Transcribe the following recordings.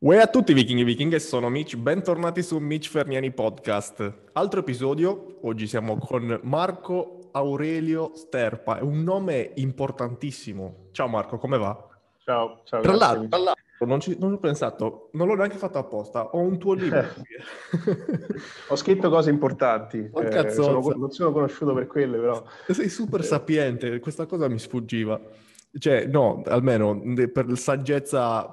Uè a tutti vichinghi e vichinghe, sono Mitch, bentornati su Mitch Ferniani Podcast. Altro episodio, oggi siamo con Marco Aurelio Sterpa, è un nome importantissimo. Ciao Marco, come va? Ciao, ciao. Tra l'altro, tra l'altro non, ci, non ho pensato, non l'ho neanche fatto apposta, ho un tuo libro. ho scritto cose importanti, eh, sono, non sono conosciuto per quelle però. Sei super sapiente, questa cosa mi sfuggiva. Cioè, no, almeno per saggezza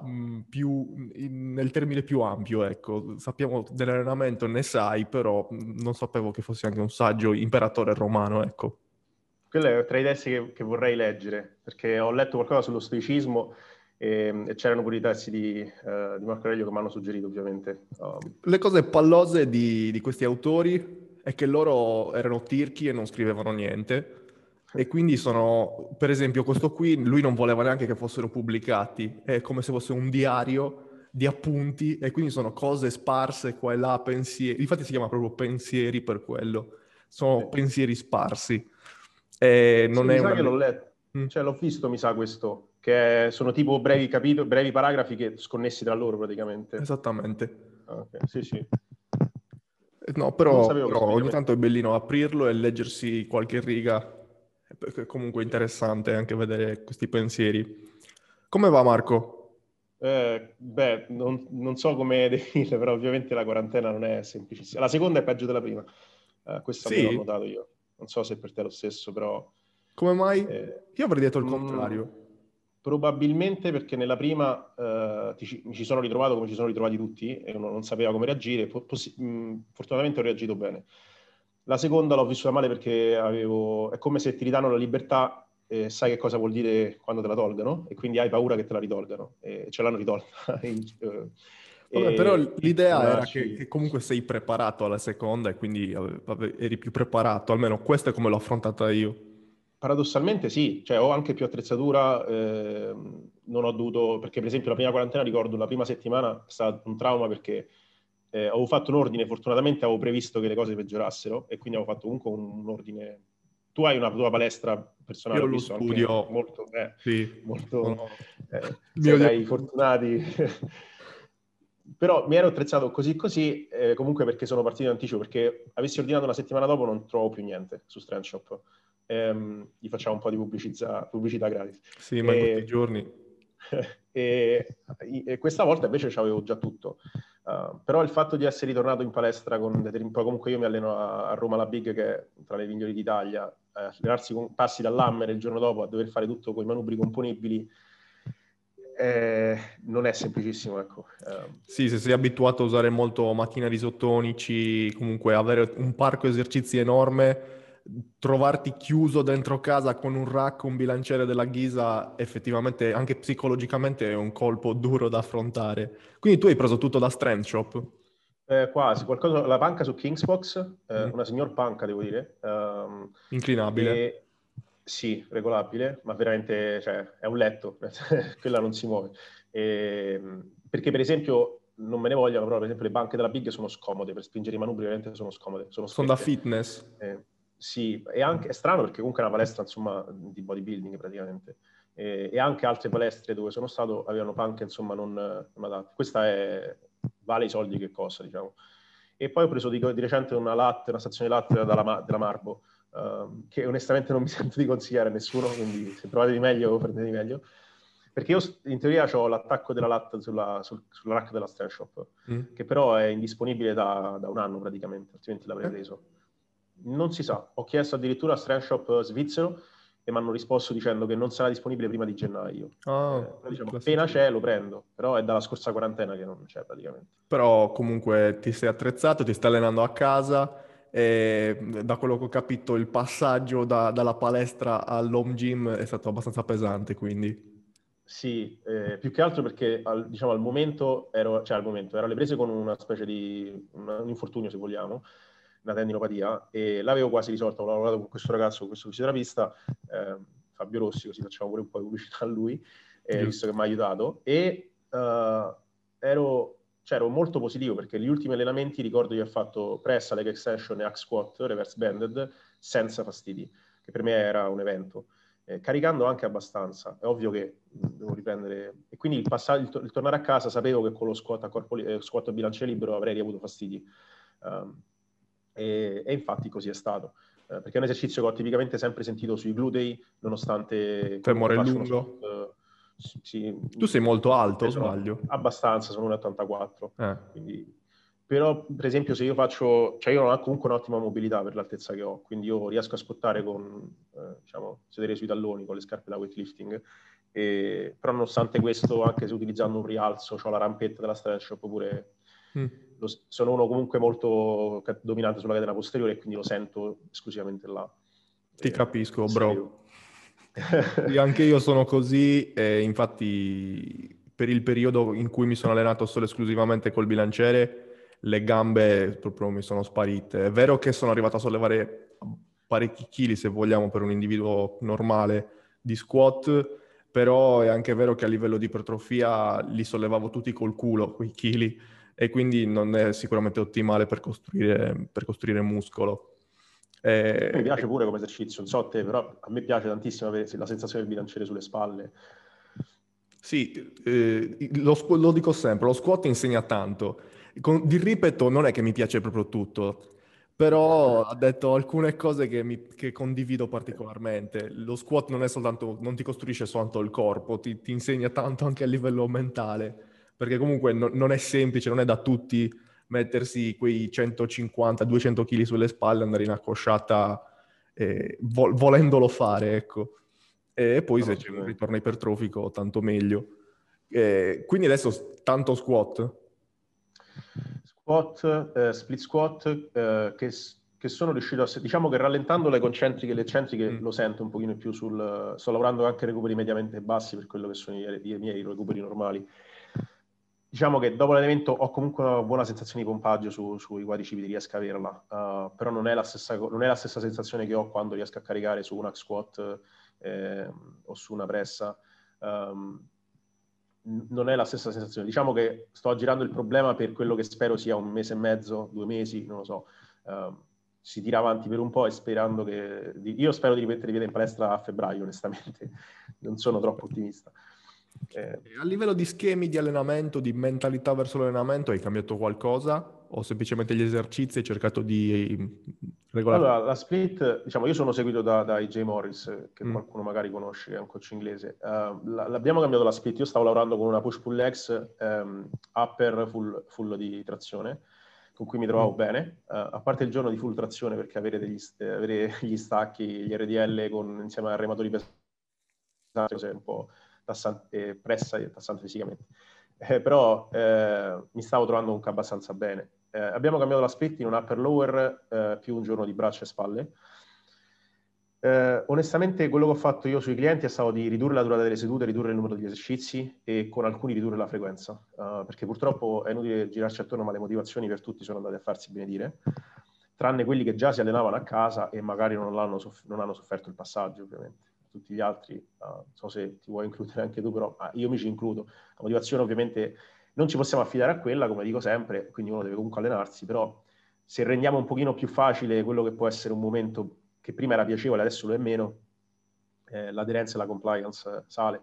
più, nel termine più ampio, ecco. Sappiamo dell'allenamento, ne sai, però non sapevo che fossi anche un saggio imperatore romano, ecco. Quello è tra i testi che, che vorrei leggere, perché ho letto qualcosa sullo stoicismo e, e c'erano pure i testi di, uh, di Marco Aurelio che mi hanno suggerito, ovviamente. Um. Le cose pallose di, di questi autori è che loro erano tirchi e non scrivevano niente e quindi sono, per esempio, questo qui, lui non voleva neanche che fossero pubblicati, è come se fosse un diario di appunti e quindi sono cose sparse qua e là, pensieri, infatti si chiama proprio pensieri per quello, sono sì. pensieri sparsi. E non sì, è mi una... sa che l'ho letto, mm. cioè l'ho visto, mi sa questo, che sono tipo brevi capitoli, brevi paragrafi che sconnessi tra loro praticamente. Esattamente. Ah, okay. Sì, sì. No, però, però ogni tanto è bellino aprirlo e leggersi qualche riga perché è comunque interessante anche vedere questi pensieri. Come va Marco? Eh, beh, non, non, so come definire, però ovviamente la quarantena non è semplicissima. La seconda è peggio della prima, eh, questo sì? l'ho notato io. Non so se per te è lo stesso, però... Come mai? Eh, io avrei detto il mm, contrario. Mh, probabilmente perché nella prima eh, ti, mi ci sono ritrovato come ci sono ritrovati tutti e uno non sapeva come reagire. Poss- mh, mm, fortunatamente ho reagito bene. La seconda l'ho vissuta male perché avevo... è come se ti ridanno la libertà e sai che cosa vuol dire quando te la tolgano e quindi hai paura che te la ritolgano e ce l'hanno ritolta. Eh, Vabbè, però l'idea era che, che, comunque sei preparato alla seconda e quindi vabbè, eri più preparato, almeno questo è come l'ho affrontata io. Paradossalmente sì, cioè ho anche più attrezzatura, eh, non ho dovuto, perché per esempio la prima quarantena ricordo la prima settimana è stato un trauma perché eh, avevo fatto un ordine, fortunatamente avevo previsto che le cose peggiorassero e quindi avevo fatto comunque un, un ordine. Tu hai una tua palestra personale, Io lo studio molto, eh, sì. molto eh, siete fortunati. Però mi ero attrezzato così così, eh, comunque perché sono partito in anticipo, perché avessi ordinato una settimana dopo non trovo più niente su Strand Shop. Ehm, gli facciamo un po' di pubblicità, pubblicità gratis. Sì, ma in questi giorni. e, e, questa volta invece avevo già tutto. Uh, però il fatto di essere ritornato in palestra con poi comunque io mi alleno a, a Roma la Big che è tra le migliori d'Italia, eh, allenarsi con passi dall'Hammer il giorno dopo a dover fare tutto con i manubri componibili eh, non è semplicissimo, ecco. Uh, sì, se sei abituato a usare molto macchinari isotonici, comunque avere un parco esercizi enorme, trovarti chiuso dentro casa con un rack, un bilanciere della Ghisa, effettivamente anche psicologicamente è un colpo duro da affrontare. Quindi tu hai preso tutto da Strength Shop? Eh, quasi, qualcosa, la panca su Kingsbox, eh, mm. una signor panca devo dire. Um, Inclinabile? E, sì, regolabile, ma veramente cioè, è un letto, quella non si muove. E, ehm, perché per esempio non me ne vogliono, però per esempio le banche della Big sono scomode, per spingere i manubri veramente sono scomode. Sono, sono da fitness? Eh, sì, è anche è strano perché comunque è una palestra insomma di bodybuilding praticamente. E, e anche altre palestre dove sono stato avevano panche insomma non, non adatte. Questa è, vale i soldi che costa, diciamo. E poi ho preso di, di recente una latte, una stazione latte della, della Marbo, uh, che onestamente non mi sento di consigliare a nessuno, quindi se trovate di meglio prendete di meglio. Perché io in teoria ho l'attacco della latte sulla, sul, sulla rack della Stand Shop, mm. che però è indisponibile da, da, un anno praticamente, altrimenti l'avrei eh. preso. Non si sa. Ho chiesto addirittura a Strand Shop svizzero e mi hanno risposto dicendo che non sarà disponibile prima di gennaio. Oh, eh, diciamo, appena c'è lo prendo, però è dalla scorsa quarantena che non c'è praticamente. Però comunque ti sei attrezzato, ti stai allenando a casa e da quello che ho capito il passaggio da, dalla palestra all'home gym è stato abbastanza pesante, quindi... Sì, eh, più che altro perché al, diciamo, al momento ero, cioè al momento ero alle prese con una specie di un, un infortunio, se vogliamo, una tendinopatia e l'avevo quasi risolta, ho lavorato con questo ragazzo, con questo fisioterapista, eh, Fabio Rossi, così facciamo pure un po' di pubblicità a lui, eh, visto che mi ha aiutato, e uh, ero, cioè, ero, molto positivo perché gli ultimi allenamenti ricordo di aver fatto press, leg extension e hack squat, reverse banded, senza fastidi, che per me era un evento. eh, caricando anche abbastanza. È ovvio che devo riprendere. E quindi il, passaggio, il, il tornare a casa sapevo che con lo squat a, corpo, eh, squat a bilancia libero avrei avuto fastidi. Um, e, e, infatti così è stato. Eh, perché è un esercizio che ho tipicamente sempre sentito sui glutei, nonostante... Femore lungo. Sport, sì, tu sei molto alto, o sbaglio? Abbastanza, sono 1,84. Eh. Quindi però, per esempio, se io faccio, cioè io non ho comunque un'ottima mobilità per l'altezza che ho, quindi io riesco a squattare con, eh, diciamo, sedere sui talloni con le scarpe da weightlifting, e, però nonostante questo, anche se utilizzando un rialzo, ho la rampetta della stretch oppure mm. Lo, sono uno comunque molto dominante sulla catena posteriore e quindi lo sento esclusivamente là. Ti e, capisco, bro. anche io sono così e infatti per il periodo in cui mi sono allenato solo esclusivamente col bilanciere le gambe proprio mi sono sparite. È vero che sono arrivato a sollevare parecchi chili, se vogliamo, per un individuo normale di squat, però è anche vero che a livello di ipertrofia li sollevavo tutti col culo, quei chili, e quindi non è sicuramente ottimale per costruire, per costruire muscolo. E... Mi piace pure come esercizio, non so te, però a me piace tantissimo avere la sensazione del bilanciere sulle spalle. Sì, eh, lo, lo, dico sempre, lo squat insegna tanto con, di ripeto non è che mi piace proprio tutto, però ha detto alcune cose che, mi, che, condivido particolarmente. Lo squat non è soltanto, non ti costruisce soltanto il corpo, ti, ti insegna tanto anche a livello mentale, perché comunque no, non è semplice, non è da tutti mettersi quei 150-200 kg sulle spalle e andare in accosciata eh, vo- volendolo fare, ecco. E poi no, se c'è un ritorno ipertrofico, tanto meglio. Eh, quindi adesso tanto squat, Squat, eh, split squat, eh, che, che, sono riuscito a... Diciamo che rallentando le concentriche e le eccentriche mm. lo sento un pochino più sul... Sto lavorando anche recuperi mediamente bassi per quello che sono i, i miei recuperi normali. Diciamo che dopo l'allenamento ho comunque una buona sensazione di pompaggio su, sui quadricipiti, riesco a averla, uh, però non è, la stessa, non è la stessa sensazione che ho quando riesco a caricare su una squat eh, o su una pressa. Um, non è la stessa sensazione. Diciamo che sto girando il problema per quello che spero sia un mese e mezzo, due mesi, non lo so. Uh, si tira avanti per un po' e sperando che... Io spero di rimettere piede in palestra a febbraio, onestamente. non sono troppo ottimista. Eh. A livello di schemi di allenamento, di mentalità verso l'allenamento, hai cambiato qualcosa? O semplicemente gli esercizi hai cercato di regolare? Allora, la split, diciamo, io sono seguito da, da AJ Morris, che mm. qualcuno magari conosce, che è un coach inglese. Uh, l'abbiamo cambiato la split, io stavo lavorando con una push-pull legs um, upper full, full, di trazione, con cui mi trovavo mm. bene, uh, a parte il giorno di full trazione, perché avere, degli, avere gli stacchi, gli RDL con, insieme a rematori pesanti è un po' tassante, pressa e tassante fisicamente. Eh, però eh, mi stavo trovando comunque abbastanza bene. Eh, abbiamo cambiato la split in un upper lower eh, più un giorno di braccia e spalle. Eh, onestamente quello che ho fatto io sui clienti è stato di ridurre la durata delle sedute, ridurre il numero di esercizi e con alcuni ridurre la frequenza, perché purtroppo è inutile girarci attorno, ma le motivazioni per tutti sono andate a farsi benedire, tranne quelli che già si allenavano a casa e magari non, non hanno sofferto il passaggio, ovviamente tutti gli altri, uh, non so se ti vuoi includere anche tu, però uh, io mi ci includo. La motivazione ovviamente non ci possiamo affidare a quella, come dico sempre, quindi uno deve comunque allenarsi, però se rendiamo un pochino più facile quello che può essere un momento che prima era piacevole, adesso lo è meno, eh, l'aderenza e la compliance sale,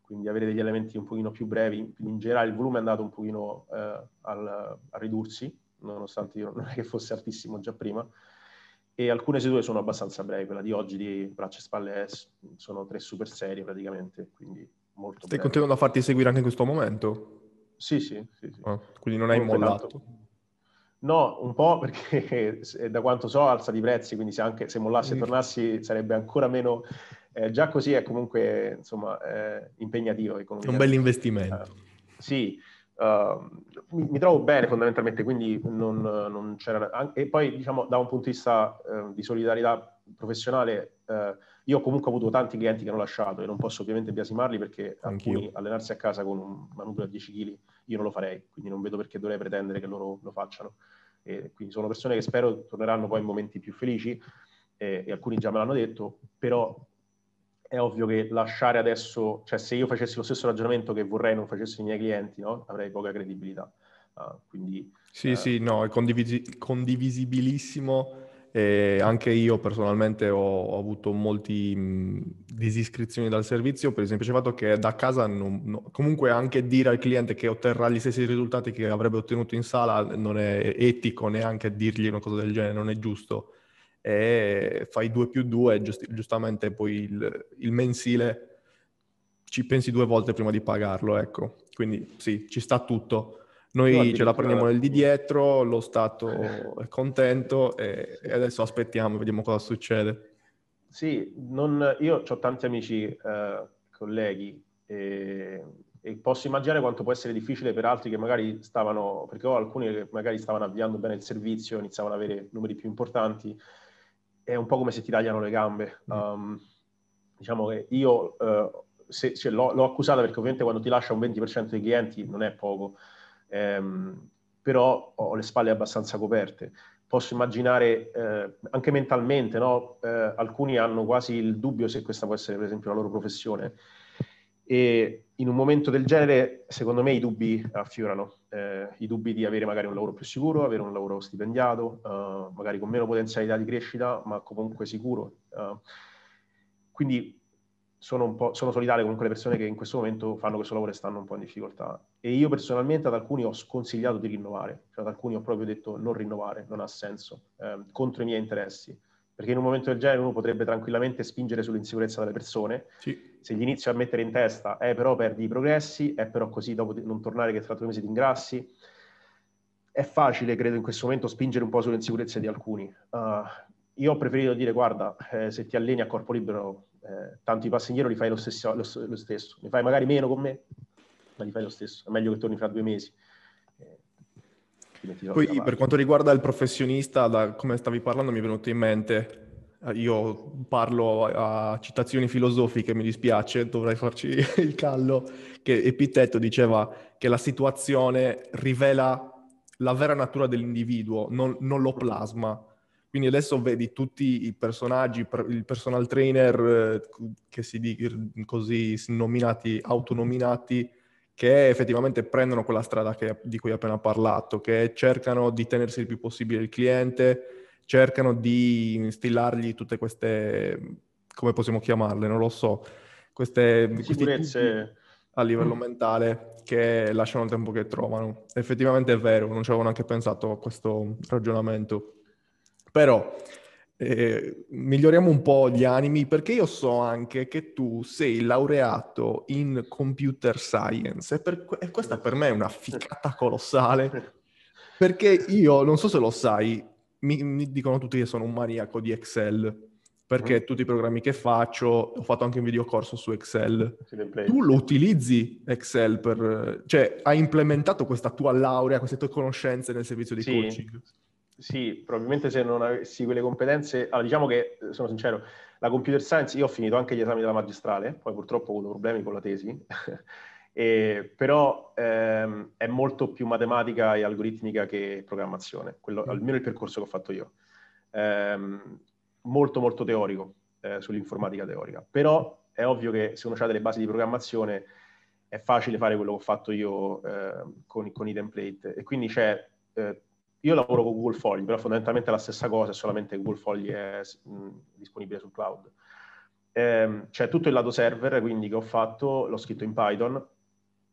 quindi avere degli elementi un pochino più brevi, in generale il volume è andato un pochino eh, al, a ridursi, nonostante io non è che fosse altissimo già prima, e alcune sedute sono abbastanza brevi, quella di oggi di braccia e spalle sono tre super serie praticamente, quindi molto Stai breve. continuando a farti seguire anche in questo momento? Sì, sì. sì, sì. Ah, quindi non hai mollato? Tanto. No, un po' perché da quanto so alza di prezzi, quindi se, anche, se mollassi e tornassi sarebbe ancora meno... Eh, già così è comunque insomma, eh, impegnativo. È un bel investimento. Uh, sì, Uh, mi, mi, trovo bene fondamentalmente, quindi non, non c'era... E poi, diciamo, da un punto di vista uh, di solidarietà professionale, uh, io comunque ho avuto tanti clienti che hanno lasciato e non posso ovviamente biasimarli perché Anch'io. alcuni allenarsi a casa con un manubrio a 10 kg io non lo farei, quindi non vedo perché dovrei pretendere che loro lo facciano. E quindi sono persone che spero torneranno poi in momenti più felici e, e alcuni già me l'hanno detto, però è ovvio che lasciare adesso, cioè se io facessi lo stesso ragionamento che vorrei non facessi i miei clienti, no? avrei poca credibilità. Uh, quindi, sì, uh, sì, no, è condivisi- condivisibilissimo E anche io personalmente ho, ho avuto molti disiscrizioni dal servizio per il semplice fatto che da casa non, no, comunque anche dire al cliente che otterrà gli stessi risultati che avrebbe ottenuto in sala non è etico neanche dirgli una cosa del genere, non è giusto. E fai 2 più 2, giust- giustamente poi il, il mensile ci pensi due volte prima di pagarlo, ecco. Quindi sì, ci sta tutto. Noi no, ce la prendiamo nel di dietro, lo Stato è contento e, e adesso aspettiamo, vediamo cosa succede. Sì, non, io ho tanti amici, eh, colleghi, e, e, posso immaginare quanto può essere difficile per altri che magari stavano, perché ho alcuni che magari stavano avviando bene il servizio, iniziavano ad avere numeri più importanti, è un po' come se ti tagliano le gambe. Um, diciamo che io uh, se, se l'ho, l'ho accusata perché ovviamente quando ti lascia un 20% dei clienti non è poco, ehm, però ho le spalle abbastanza coperte. Posso immaginare eh, anche mentalmente, no? eh, alcuni hanno quasi il dubbio se questa può essere per esempio la loro professione e in un momento del genere secondo me i dubbi affiorano, eh, i dubbi di avere magari un lavoro più sicuro, avere un lavoro stipendiato, uh, magari con meno potenzialità di crescita ma comunque sicuro. Uh, quindi sono, sono solitarie comunque le persone che in questo momento fanno questo lavoro e stanno un po' in difficoltà. E io personalmente ad alcuni ho sconsigliato di rinnovare, cioè ad alcuni ho proprio detto non rinnovare, non ha senso, eh, contro i miei interessi. Perché in un momento del genere uno potrebbe tranquillamente spingere sull'insicurezza delle persone. Sì. Se gli inizio a mettere in testa, eh però perdi i progressi, è eh, però così dopo non tornare che tra due mesi ti ingrassi. È facile, credo, in questo momento spingere un po' sulle insicurezze di alcuni. Uh, io ho preferito dire, guarda, eh, se ti alleni a corpo libero eh, tanto i passi indietro li fai lo stesso, lo, lo stesso, ne fai magari meno con me, ma li fai lo stesso, è meglio che torni fra due mesi. Eh, Poi per quanto riguarda il professionista, da come stavi parlando mi è venuto in mente, io parlo a citazioni filosofiche, mi dispiace, dovrei farci il callo, che Epitetto diceva che la situazione rivela la vera natura dell'individuo, non, non lo plasma. Quindi adesso vedi tutti i personaggi, il personal trainer eh, che si dicono così nominati, autonominati, che effettivamente prendono quella strada che, di cui ho appena parlato, che cercano di tenersi il più possibile il cliente, cercano di instillargli tutte queste, come possiamo chiamarle, non lo so, queste sicurezze a livello mentale che lasciano il tempo che trovano. Effettivamente è vero, non ci avevo neanche pensato a questo ragionamento. Però eh, miglioriamo un po' gli animi perché io so anche che tu sei laureato in computer science e, per, e questa per me è una ficata colossale perché io, non so se lo sai, mi, mi dicono tutti che sono un maniaco di Excel perché mm. tutti i programmi che faccio, ho fatto anche un videocorso su Excel. Tu lo utilizzi Excel per, cioè hai implementato questa tua laurea, queste tue conoscenze nel servizio di sì. coaching? Sì, probabilmente se non avessi quelle competenze, allora diciamo che, sono sincero, la computer science, io ho finito anche gli esami della magistrale, poi purtroppo ho avuto problemi con la tesi, e, però ehm, è molto più matematica e algoritmica che programmazione, quello, mm. almeno il percorso che ho fatto io. Ehm, molto molto teorico eh, sull'informatica teorica, però è ovvio che se uno ha delle basi di programmazione è facile fare quello che ho fatto io eh, con, con, i template e quindi c'è eh, io lavoro con Google Fogli, però fondamentalmente è la stessa cosa, solamente Google Fogli è mh, disponibile sul cloud. Eh, c'è tutto il lato server, quindi che ho fatto, l'ho scritto in Python,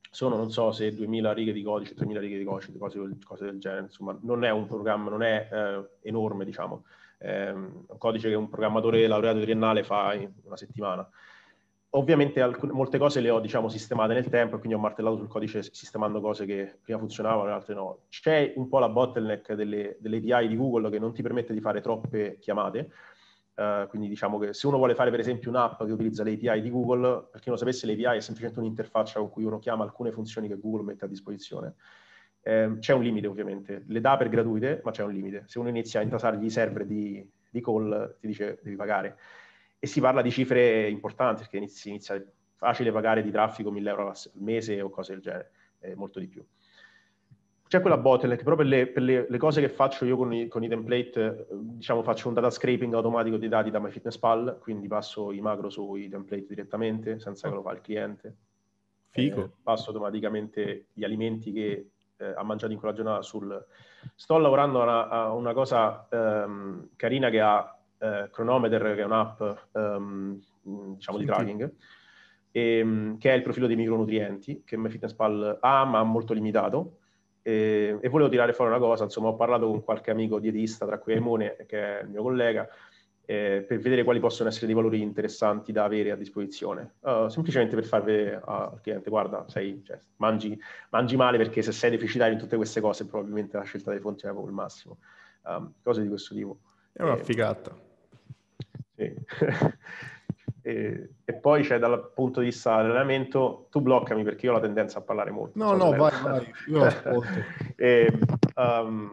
sono non so se 2000 righe di codice, 3000 righe di codice, cose, cose del genere, insomma, non è un programma, non è eh, enorme, diciamo, è un codice che un programmatore laureato triennale fa in una settimana. Ovviamente alcune, molte cose le ho diciamo, sistemate nel tempo e quindi ho martellato sul codice sistemando cose che prima funzionavano e altre no. C'è un po' la bottleneck delle, delle API di Google che non ti permette di fare troppe chiamate. Uh, quindi diciamo che se uno vuole fare per esempio un'app che utilizza le API di Google, per chi non sapesse l'API è semplicemente un'interfaccia con cui uno chiama alcune funzioni che Google mette a disposizione. Eh, c'è un limite ovviamente, le dà per gratuite, ma c'è un limite. Se uno inizia a intasargli i server di, di call, ti dice devi pagare e si parla di cifre importanti perché si inizia facile pagare di traffico 1000 euro al mese o cose del genere, eh, molto di più. C'è quella bottleneck, però per le, per le, le cose che faccio io con i, con i, template, diciamo faccio un data scraping automatico dei dati da MyFitnessPal, quindi passo i macro sui template direttamente, senza che lo fa il cliente. Figo. Eh, passo automaticamente gli alimenti che eh, ha mangiato in quella giornata sul... Sto lavorando a una, a una cosa ehm, carina che ha eh, Chronometer, che è un'app ehm, diciamo di tracking, ehm, che è il profilo dei micronutrienti che MyFitnessPal ha, ma molto limitato. E, e, volevo tirare fuori una cosa, insomma, ho parlato con qualche amico dietista, tra cui Aimone, che è il mio collega, eh, per vedere quali possono essere dei valori interessanti da avere a disposizione. Uh, semplicemente per far vedere al cliente, guarda, sei, cioè, mangi, mangi, male perché se sei deficitario in tutte queste cose probabilmente la scelta delle fonti è proprio il massimo. Um, cose di questo tipo. È una e, figata. Sì. e, e, poi c'è dal punto di vista dell'allenamento, tu bloccami perché io ho la tendenza a parlare molto. No, no, vai, vai, io ascolto. e, um,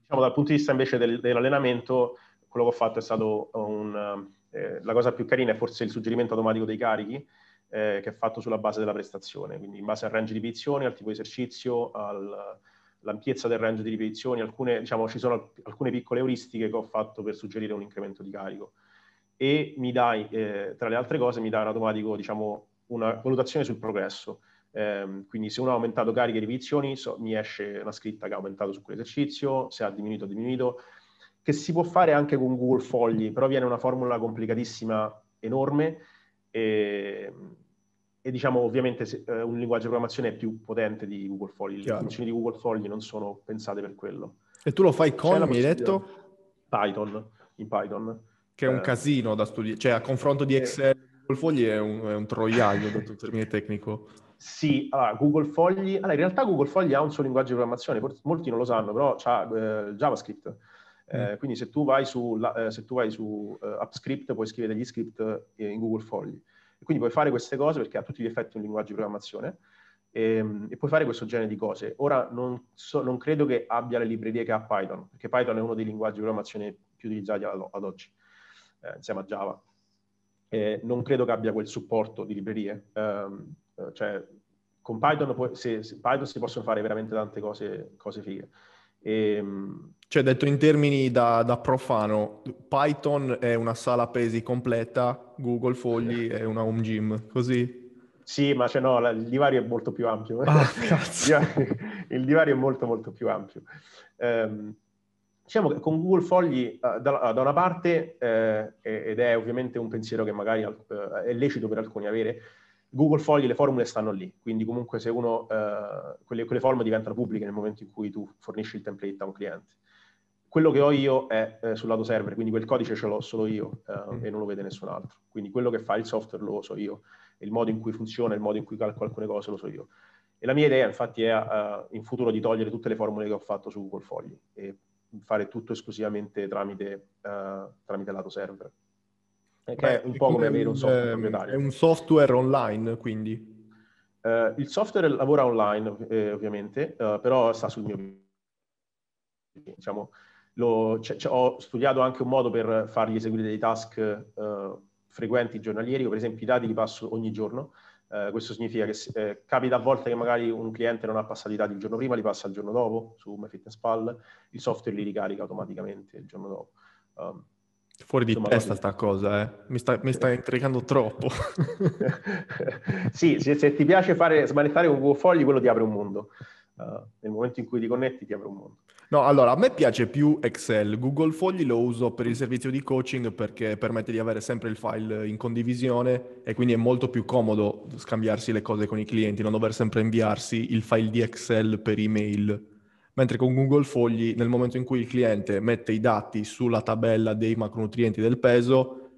diciamo dal punto di vista invece del, dell'allenamento quello che ho fatto è stato un, eh, la cosa più carina è forse il suggerimento automatico dei carichi, eh, che è fatto sulla base della prestazione, quindi in base al range di ripetizioni, al tipo di esercizio, all'ampiezza del range di ripetizioni, alcune, diciamo, ci sono alcune piccole euristiche che ho fatto per suggerire un incremento di carico. E mi dai, eh, tra le altre cose, mi dà in automatico, diciamo, una valutazione sul progresso. Eh, quindi se uno ha aumentato cariche e ripetizioni, so, mi esce una scritta che ha aumentato su quell'esercizio, se ha diminuito, ha diminuito che si può fare anche con Google Fogli, però viene una formula complicatissima, enorme, e, e diciamo ovviamente se, eh, un linguaggio di programmazione è più potente di Google Fogli, le funzioni di Google Fogli non sono pensate per quello. E tu lo fai con, mi hai detto? Python, in Python. Che è un eh, casino da studiare, cioè a confronto di Excel, eh, Google Fogli è un, è un troiaio, detto in termine tecnico. Sì, allora, Google Fogli, allora in realtà Google Fogli ha un suo linguaggio di programmazione, molti non lo sanno, però ha eh, JavaScript. Eh, mm. quindi se tu vai su, eh, se tu vai su AppScript puoi scrivere degli script eh, in Google Fogli. E quindi puoi fare queste cose perché ha tutti gli effetti un linguaggio di programmazione e, ehm, e puoi fare questo genere di cose. Ora non, so, non, credo che abbia le librerie che ha Python, perché Python è uno dei linguaggi di programmazione più utilizzati ad, ad oggi, eh, insieme a Java. E non credo che abbia quel supporto di librerie. Um, cioè, con Python, puoi, se, se Python si possono fare veramente tante cose, cose fighe. E, ehm, cioè, detto in termini da, da, profano, Python è una sala pesi completa, Google Fogli è una home gym, così? Sì, ma cioè no, il divario è molto più ampio. Ah, cazzo. il divario è molto molto più ampio. Um, diciamo che con Google Fogli uh, da, da, una parte, uh, ed è ovviamente un pensiero che magari uh, è lecito per alcuni avere, Google Fogli le formule stanno lì, quindi comunque se uno, uh, quelle, quelle, formule diventano pubbliche nel momento in cui tu fornisci il template a un cliente. Quello che ho io è eh, sul lato server, quindi quel codice ce l'ho solo io mm. e non lo vede nessun altro. Quindi quello che fa il software lo so io, il modo in cui funziona, il modo in cui calcolo alcune cose lo so io. E la mia idea infatti è uh, in futuro di togliere tutte le formule che ho fatto su Google Fogli e fare tutto esclusivamente tramite, tramite lato server. Che Beh, è un po' come avere un software proprietario. È un software online, quindi. Uh, il software lavora online, eh, ovviamente, uh, però sta sul mio... Diciamo, lo, c- c- ho studiato anche un modo per fargli eseguire dei task uh, frequenti giornalieri, per esempio i dati li passo ogni giorno. Questo significa che eh, capita a volte che magari un cliente non ha passato i dati il giorno prima, li passa il giorno dopo su MyFitnessPal, il software li ricarica automaticamente il giorno dopo. Um, Fuori di Insomma, testa sta cosa, eh. Mi sta, mi sta intrigando troppo. sì, se, se, ti piace fare smanettare con Google Fogli, quello ti apre un mondo. Uh, nel momento in cui ti connetti ti apre un mondo. No, allora, a me piace più Excel. Google Fogli lo uso per il servizio di coaching perché permette di avere sempre il file in condivisione e quindi è molto più comodo scambiarsi le cose con i clienti, non dover sempre inviarsi il file di Excel per email mentre con Google Fogli nel momento in cui il cliente mette i dati sulla tabella dei macronutrienti del peso,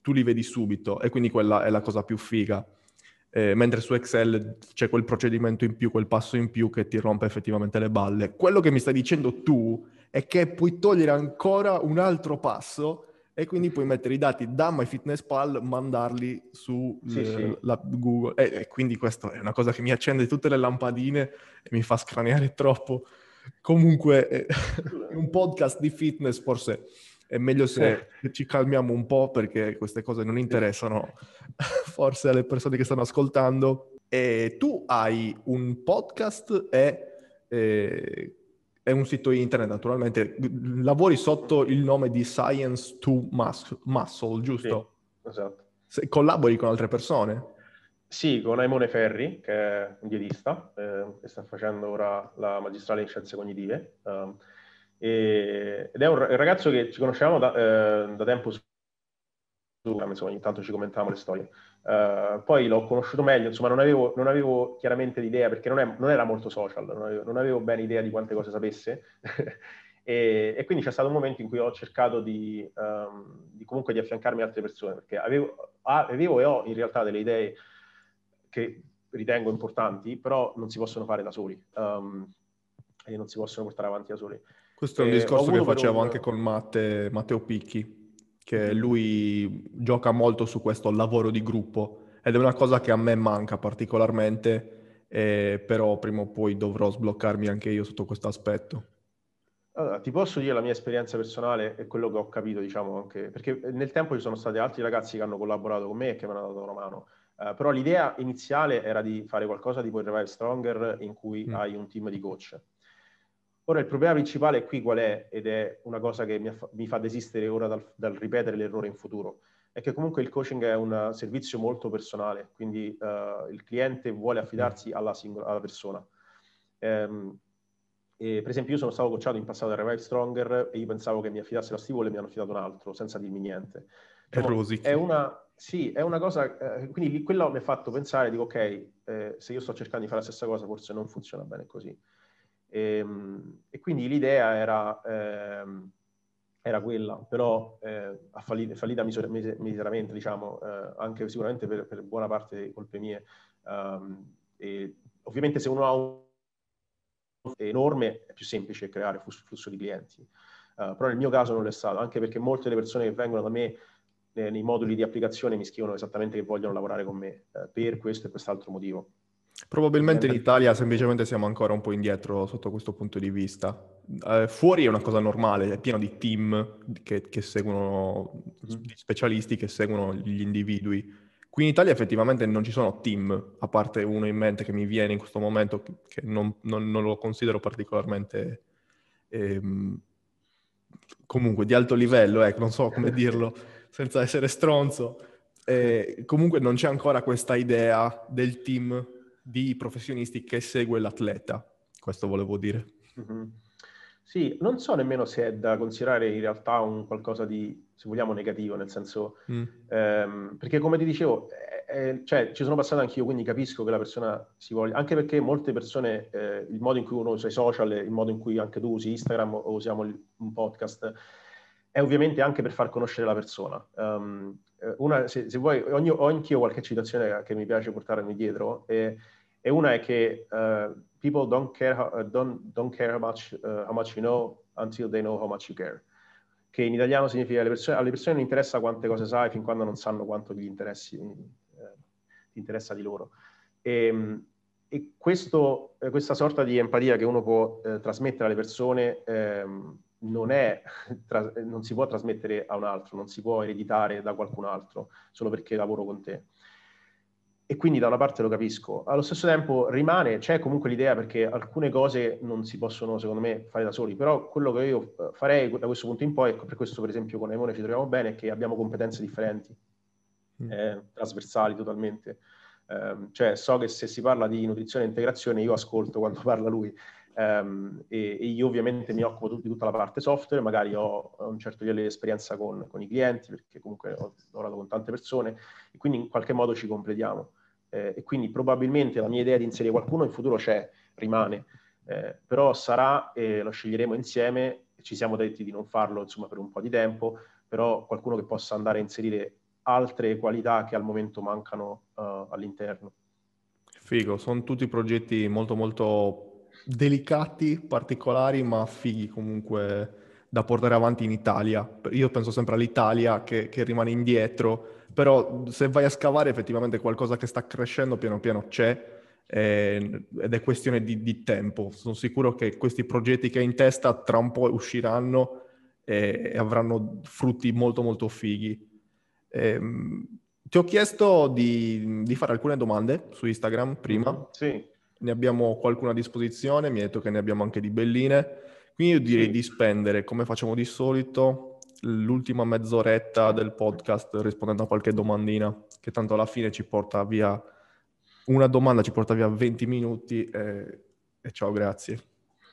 tu li vedi subito e quindi quella è la cosa più figa. Eh, mentre su Excel c'è quel procedimento in più, quel passo in più che ti rompe effettivamente le balle. Quello che mi stai dicendo tu è che puoi togliere ancora un altro passo e quindi puoi mettere i dati da MyFitnessPal, mandarli su sì, eh, sì. Google. E, e, quindi questa è una cosa che mi accende tutte le lampadine e mi fa scraneare troppo. Comunque, eh, un podcast di fitness forse è meglio se ci calmiamo un po' perché queste cose non interessano forse alle persone che stanno ascoltando. E tu hai un podcast e, e, e un sito internet, naturalmente. Lavori sotto il nome di Science to Muscle, giusto? Sì, esatto. Se collabori con altre persone? Sì, con Aimone Ferri, che è un dietista, eh, che sta facendo ora la magistrale in scienze cognitive. Um, e, ed è un ragazzo che ci conoscevamo da, eh, da tempo su insomma, ogni tanto ci commentiamo le storie. Uh, poi l'ho conosciuto meglio, insomma, non avevo, non avevo chiaramente l'idea, perché non, è, non, era molto social, non avevo, non avevo, bene idea di quante cose sapesse. e, e, quindi c'è stato un momento in cui ho cercato di, um, di comunque di affiancarmi altre persone, perché avevo, avevo e ho in realtà delle idee che ritengo importanti, però non si possono fare da soli um, e non si possono portare avanti da soli. Questo è un e discorso che facevo un... anche con Matte, Matteo Picchi, che lui gioca molto su questo lavoro di gruppo ed è una cosa che a me manca particolarmente, eh, però prima o poi dovrò sbloccarmi anche io sotto questo aspetto. Allora, ti posso dire la mia esperienza personale e quello che ho capito, diciamo, anche perché nel tempo ci sono stati altri ragazzi che hanno collaborato con me e che mi hanno dato una mano. Uh, però l'idea iniziale era di fare qualcosa tipo il Revive Stronger in cui mm. hai un team di coach. Ora il problema principale qui qual è, ed è una cosa che mi, fa, mi fa desistere ora dal, dal, ripetere l'errore in futuro, è che comunque il coaching è un servizio molto personale, quindi uh, il cliente vuole affidarsi mm. alla, singola, alla persona. Um, e, per esempio io sono stato coachato in passato da Revive Stronger e io pensavo che mi affidasse la Stivole e mi hanno affidato un altro, senza dirmi niente. Diciamo, è una, sì, è una cosa, eh, quindi quello mi ha fatto pensare, dico ok, eh, se io sto cercando di fare la stessa cosa forse non funziona bene così. E, ehm, e quindi l'idea era, ehm, era quella, però eh, fallita misur- miseramente, diciamo, eh, anche sicuramente per, per, buona parte delle colpe mie. Um, e ovviamente se uno ha un enorme è più semplice creare flusso, flusso di clienti. Uh, però nel mio caso non è stato, anche perché molte delle persone che vengono da me eh, nei moduli di applicazione mi scrivono esattamente che vogliono lavorare con me eh, per questo e quest'altro motivo. Probabilmente in Italia semplicemente siamo ancora un po' indietro sotto questo punto di vista. Eh, fuori è una cosa normale, è pieno di team che, che seguono, mm-hmm. specialisti che seguono gli individui. Qui in Italia effettivamente non ci sono team, a parte uno in mente che mi viene in questo momento, che non, non, non lo considero particolarmente... Ehm, comunque di alto livello, ecco, non so come dirlo senza essere stronzo. Eh, comunque non c'è ancora questa idea del team di professionisti che segue l'atleta, questo volevo dire. Mm-hmm. Sì, non so nemmeno se è da considerare in realtà un qualcosa di, se vogliamo, negativo, nel senso, mm. ehm, perché come ti dicevo, eh, eh, cioè, ci sono passato anch'io, quindi capisco che la persona si voglia, anche perché molte persone, eh, il modo in cui uno usa i social, il modo in cui anche tu usi Instagram o usiamo il, un podcast, è ovviamente anche per far conoscere la persona. Um, una, se, se, vuoi, ogni, ho anch'io qualche citazione che mi piace portarmi dietro, e, e una è che uh, people don't care, how, uh, don't, don't care how, much, uh, how much you know until they know how much you care. Che in italiano significa alle persone, alle persone non interessa quante cose sai fin quando non sanno quanto gli interessi, eh, interessa di loro. E, e questo, questa sorta di empatia che uno può eh, trasmettere alle persone ehm, non, è, non si può trasmettere a un altro, non si può ereditare da qualcun altro solo perché lavoro con te. E quindi da una parte lo capisco. Allo stesso tempo rimane, c'è comunque l'idea perché alcune cose non si possono, secondo me, fare da soli, però quello che io eh, farei da questo punto in poi, ecco, per questo per esempio con Emone ci troviamo bene, è che abbiamo competenze differenti, mm. eh, trasversali totalmente. Eh, cioè so che se si parla di nutrizione e integrazione io ascolto quando parla lui, Um, e, e, io ovviamente mi occupo di tutta la parte software, magari ho un certo livello di esperienza con, con i clienti, perché comunque ho lavorato con tante persone, e quindi in qualche modo ci completiamo. Eh, e quindi probabilmente la mia idea di inserire qualcuno in futuro c'è, rimane, eh, però sarà, e lo sceglieremo insieme, ci siamo detti di non farlo insomma per un po' di tempo, però qualcuno che possa andare a inserire altre qualità che al momento mancano uh, all'interno. Figo, sono tutti progetti molto molto delicati, particolari, ma fighi comunque da portare avanti in Italia. Io penso sempre all'Italia che, che, rimane indietro, però se vai a scavare effettivamente qualcosa che sta crescendo piano piano c'è eh, ed è questione di, di, tempo. Sono sicuro che questi progetti che hai in testa tra un po' usciranno e, e avranno frutti molto molto fighi. Eh, ti ho chiesto di, di, fare alcune domande su Instagram prima. Sì ne abbiamo qualcuna a disposizione, mi hai detto che ne abbiamo anche di belline, quindi io direi di spendere, come facciamo di solito, l'ultima mezz'oretta del podcast rispondendo a qualche domandina, che tanto alla fine ci porta via una domanda ci porta via 20 minuti e, e ciao, grazie.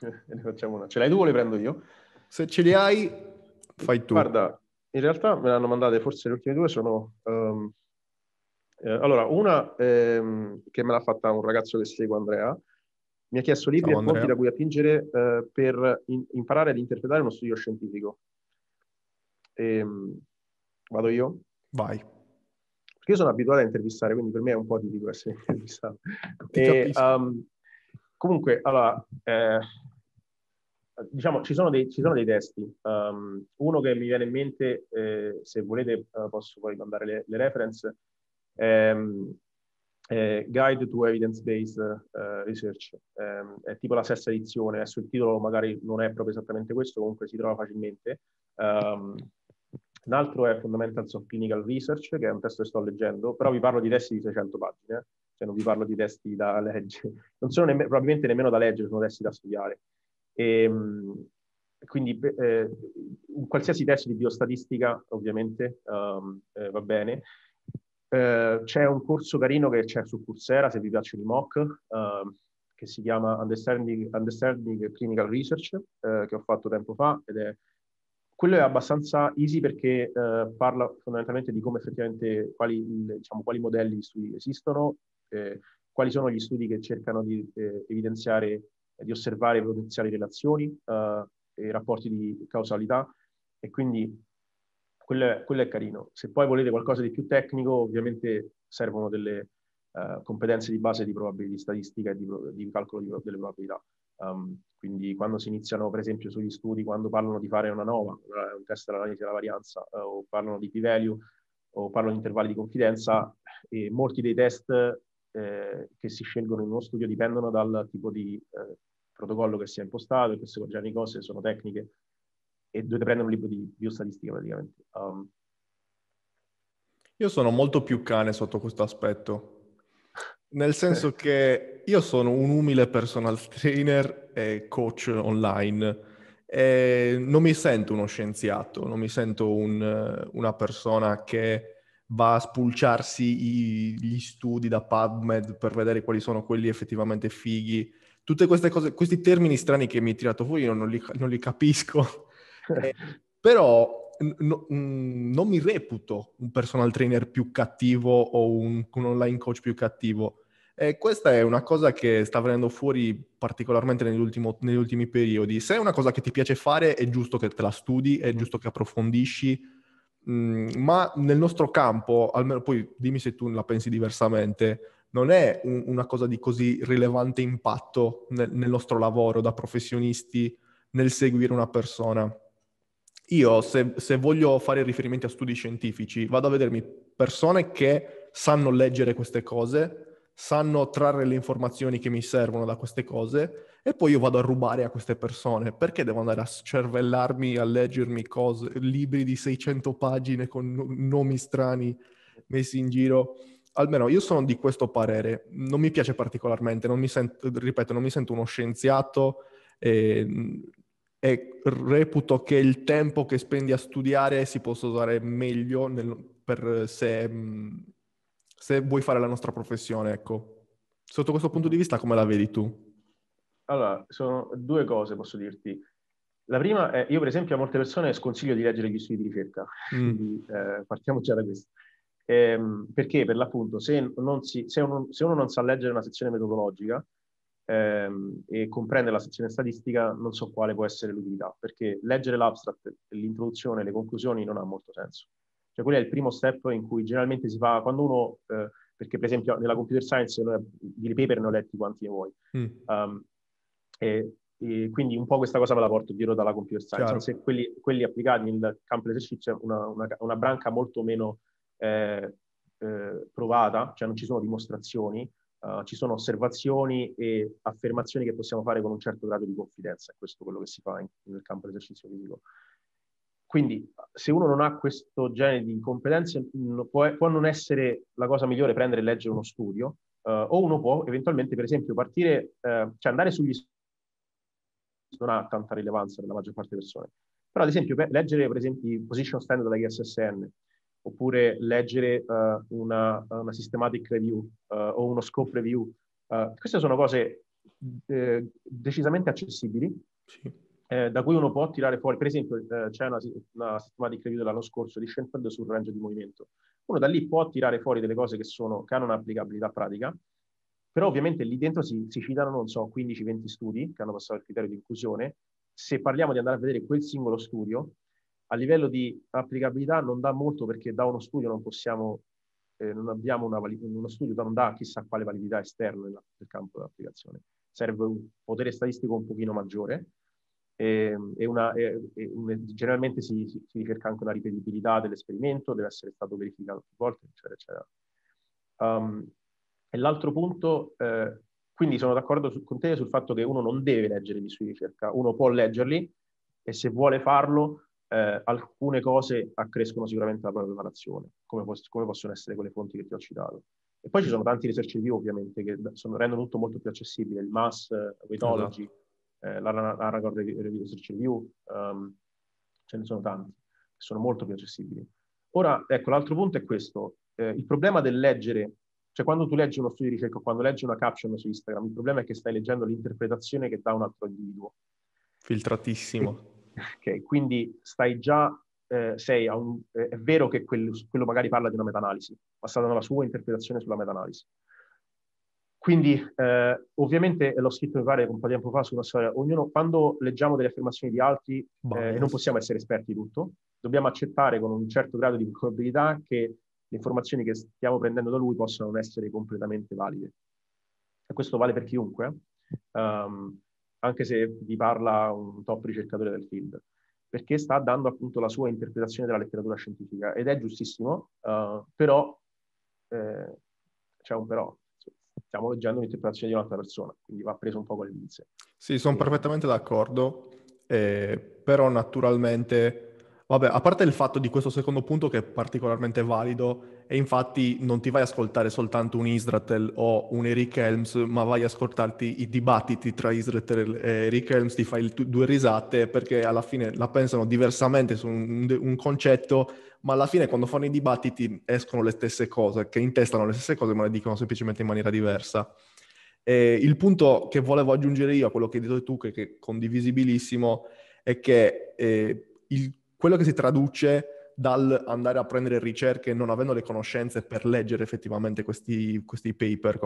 ne facciamo una. Ce l'hai tu o le prendo io? Se ce li hai, fai tu. Guarda, in realtà me le hanno mandate, forse le ultime due sono... Um, eh, allora, una ehm, che me l'ha fatta un ragazzo che seguo, Andrea, mi ha chiesto libri Ciao, e fonti da cui attingere eh, per in- imparare ad interpretare uno studio scientifico. E, ehm, vado io? Vai. Perché io sono abituato a intervistare, quindi per me è un po' tipico essere intervistato. E, um, comunque, allora, eh, diciamo, ci sono dei, ci sono dei testi. Um, uno che mi viene in mente, eh, se volete uh, posso poi mandare le, le reference, ehm, eh, Guide to Evidence-Based uh, Research, um, è tipo la sesta edizione, adesso il titolo magari non è proprio esattamente questo, comunque si trova facilmente. Um, un altro è Fundamentals of Clinical Research, che è un testo che sto leggendo, però vi parlo di testi di 600 pagine, eh? cioè non vi parlo di testi da leggere, non sono nemm- probabilmente nemmeno da leggere, sono testi da studiare. E, ehm, quindi eh, qualsiasi testo di biostatistica, ovviamente, um, eh, va bene, eh, c'è un corso carino che c'è su Coursera, se vi piacciono i mock, uh, che si chiama Understanding, Understanding Clinical Research, uh, che ho fatto tempo fa, ed è quello è abbastanza easy perché uh, parla fondamentalmente di come effettivamente quali, diciamo, quali modelli di studi esistono, eh, quali sono gli studi che cercano di eh, evidenziare, di osservare potenziali relazioni e rapporti di causalità e quindi quello è, quello è, carino. Se poi volete qualcosa di più tecnico, ovviamente servono delle uh, competenze di base di probabilità, di statistica e di, di calcolo di, delle probabilità. Um, quindi quando si iniziano, per esempio, sugli studi, quando parlano di fare una nova, un test dell'analisi della varianza, uh, o parlano di p-value, o parlano di intervalli di confidenza, e molti dei test eh, che si scelgono in uno studio dipendono dal tipo di eh, protocollo che sia impostato, e queste cose sono tecniche e dovete prendere un libro di biostatistica praticamente. Um, io sono molto più cane sotto questo aspetto, nel senso che io sono un umile personal trainer e coach online. E non mi sento uno scienziato, non mi sento un, una persona che va a spulciarsi i, gli studi da PubMed per vedere quali sono quelli effettivamente fighi. Tutte queste cose, questi termini strani che mi hai tirato fuori, io non li, non li capisco. Eh, però no, non mi reputo un personal trainer più cattivo o un, un online coach più cattivo. E questa è una cosa che sta venendo fuori particolarmente negli, ultimi periodi. Se è una cosa che ti piace fare, è giusto che te la studi, è giusto che approfondisci, mm, ma nel nostro campo, almeno poi dimmi se tu la pensi diversamente, non è un, una cosa di così rilevante impatto nel, nel nostro lavoro da professionisti nel seguire una persona. Io se, se, voglio fare riferimenti a studi scientifici, vado a vedermi persone che sanno leggere queste cose, sanno trarre le informazioni che mi servono da queste cose e poi io vado a rubare a queste persone. Perché devo andare a cervellarmi, a leggermi cose, libri di 600 pagine con nomi strani messi in giro? Almeno io sono di questo parere. Non mi piace particolarmente, non mi sento, ripeto, non mi sento uno scienziato. E e reputo che il tempo che spendi a studiare si possa usare meglio nel, per se, se, vuoi fare la nostra professione, ecco. Sotto questo punto di vista come la vedi tu? Allora, sono due cose posso dirti. La prima è, io per esempio a molte persone sconsiglio di leggere gli studi di ricerca, mm. quindi eh, partiamo già da questo. Ehm, perché per l'appunto se, si, se, uno, se uno non sa leggere una sezione metodologica, ehm, e comprende la sezione statistica, non so quale può essere l'utilità, perché leggere l'abstract, l'introduzione, le conclusioni non ha molto senso. Cioè, quello è il primo step in cui generalmente si fa quando uno, eh, perché per esempio nella computer science di paper ne ho letti quanti ne vuoi. Mm. Um, e, e quindi un po' questa cosa me la porto dietro dalla computer science. Se quelli, quelli, applicati nel campo dell'esercizio è una, una, una branca molto meno eh, eh, provata, cioè non ci sono dimostrazioni, Uh, ci sono osservazioni e affermazioni che possiamo fare con un certo grado di confidenza, e questo è quello che si fa in, nel campo dell'esercizio fisico. Quindi, se uno non ha questo genere di competenze, può, può, non essere la cosa migliore prendere e leggere uno studio, uh, o uno può eventualmente, per esempio, partire, uh, cioè andare sugli studi non ha tanta rilevanza per la maggior parte delle persone. Però, ad esempio, per leggere, per esempio, i position standard della ISSN, oppure leggere uh, una, una, systematic review uh, o uno scope review. Uh, queste sono cose eh, decisamente accessibili, sì. eh, da cui uno può tirare fuori, per esempio eh, c'è una, una systematic review dell'anno scorso di Schoenfeld sul range di movimento. Uno da lì può tirare fuori delle cose che, sono, che hanno un'applicabilità pratica, però ovviamente lì dentro si, si citano, non so, 15-20 studi che hanno passato il criterio di inclusione. Se parliamo di andare a vedere quel singolo studio, a livello di applicabilità non dà molto perché da uno studio non possiamo, eh, non abbiamo una valid- uno studio non dà chissà quale validità esterna nel, nel campo dell'applicazione. Serve un potere statistico un pochino maggiore e, e, una, e, e generalmente si, si, si, ricerca anche una ripetibilità dell'esperimento, deve essere stato verificato più volte, eccetera, eccetera. Um, e l'altro punto, eh, quindi sono d'accordo su, con te sul fatto che uno non deve leggere gli studi di ricerca, uno può leggerli e se vuole farlo eh, alcune cose accrescono sicuramente la propria preparazione, come, pos- come, possono essere quelle fonti che ti ho citato. E poi ci sono tanti research review ovviamente che sono, rendono tutto molto più accessibile, il MAS, uh, Weightology, esatto. eh, l'Aragorn Research Review, um, ce ne sono tanti, che sono molto più accessibili. Ora, ecco, l'altro punto è questo. Eh, il problema del leggere, cioè quando tu leggi uno studio di ricerca, quando leggi una caption su Instagram, il problema è che stai leggendo l'interpretazione che dà un altro individuo. Filtratissimo. Ok, quindi stai già, eh, sei a un, eh, è vero che quello, quello, magari parla di una meta-analisi, ma sta dando la sua interpretazione sulla meta-analisi. Quindi, eh, ovviamente, l'ho scritto mi pare un po' di tempo fa su una storia, ognuno, quando leggiamo delle affermazioni di altri, eh, non possiamo essere esperti di tutto, dobbiamo accettare con un certo grado di probabilità che le informazioni che stiamo prendendo da lui possano non essere completamente valide. E questo vale per chiunque. Um, anche se vi parla un top ricercatore del field, perché sta dando appunto la sua interpretazione della letteratura scientifica ed è giustissimo, uh, però eh, c'è un però. Stiamo leggendo un'interpretazione di un'altra persona, quindi va preso un po' con le pinze. Sì, sono perfettamente d'accordo, eh, però naturalmente Vabbè, a parte il fatto di questo secondo punto che è particolarmente valido, e infatti non ti vai a ascoltare soltanto un Israel o un Eric Helms, ma vai a ascoltarti i dibattiti tra Israel e Eric Helms, ti fai il, due risate perché alla fine la pensano diversamente su un, un, concetto, ma alla fine quando fanno i dibattiti escono le stesse cose, che intestano le stesse cose ma le dicono semplicemente in maniera diversa. E il punto che volevo aggiungere io a quello che hai detto tu, che, che è condivisibilissimo, è che eh, il quello che si traduce dal andare a prendere ricerche non avendo le conoscenze per leggere effettivamente questi, questi paper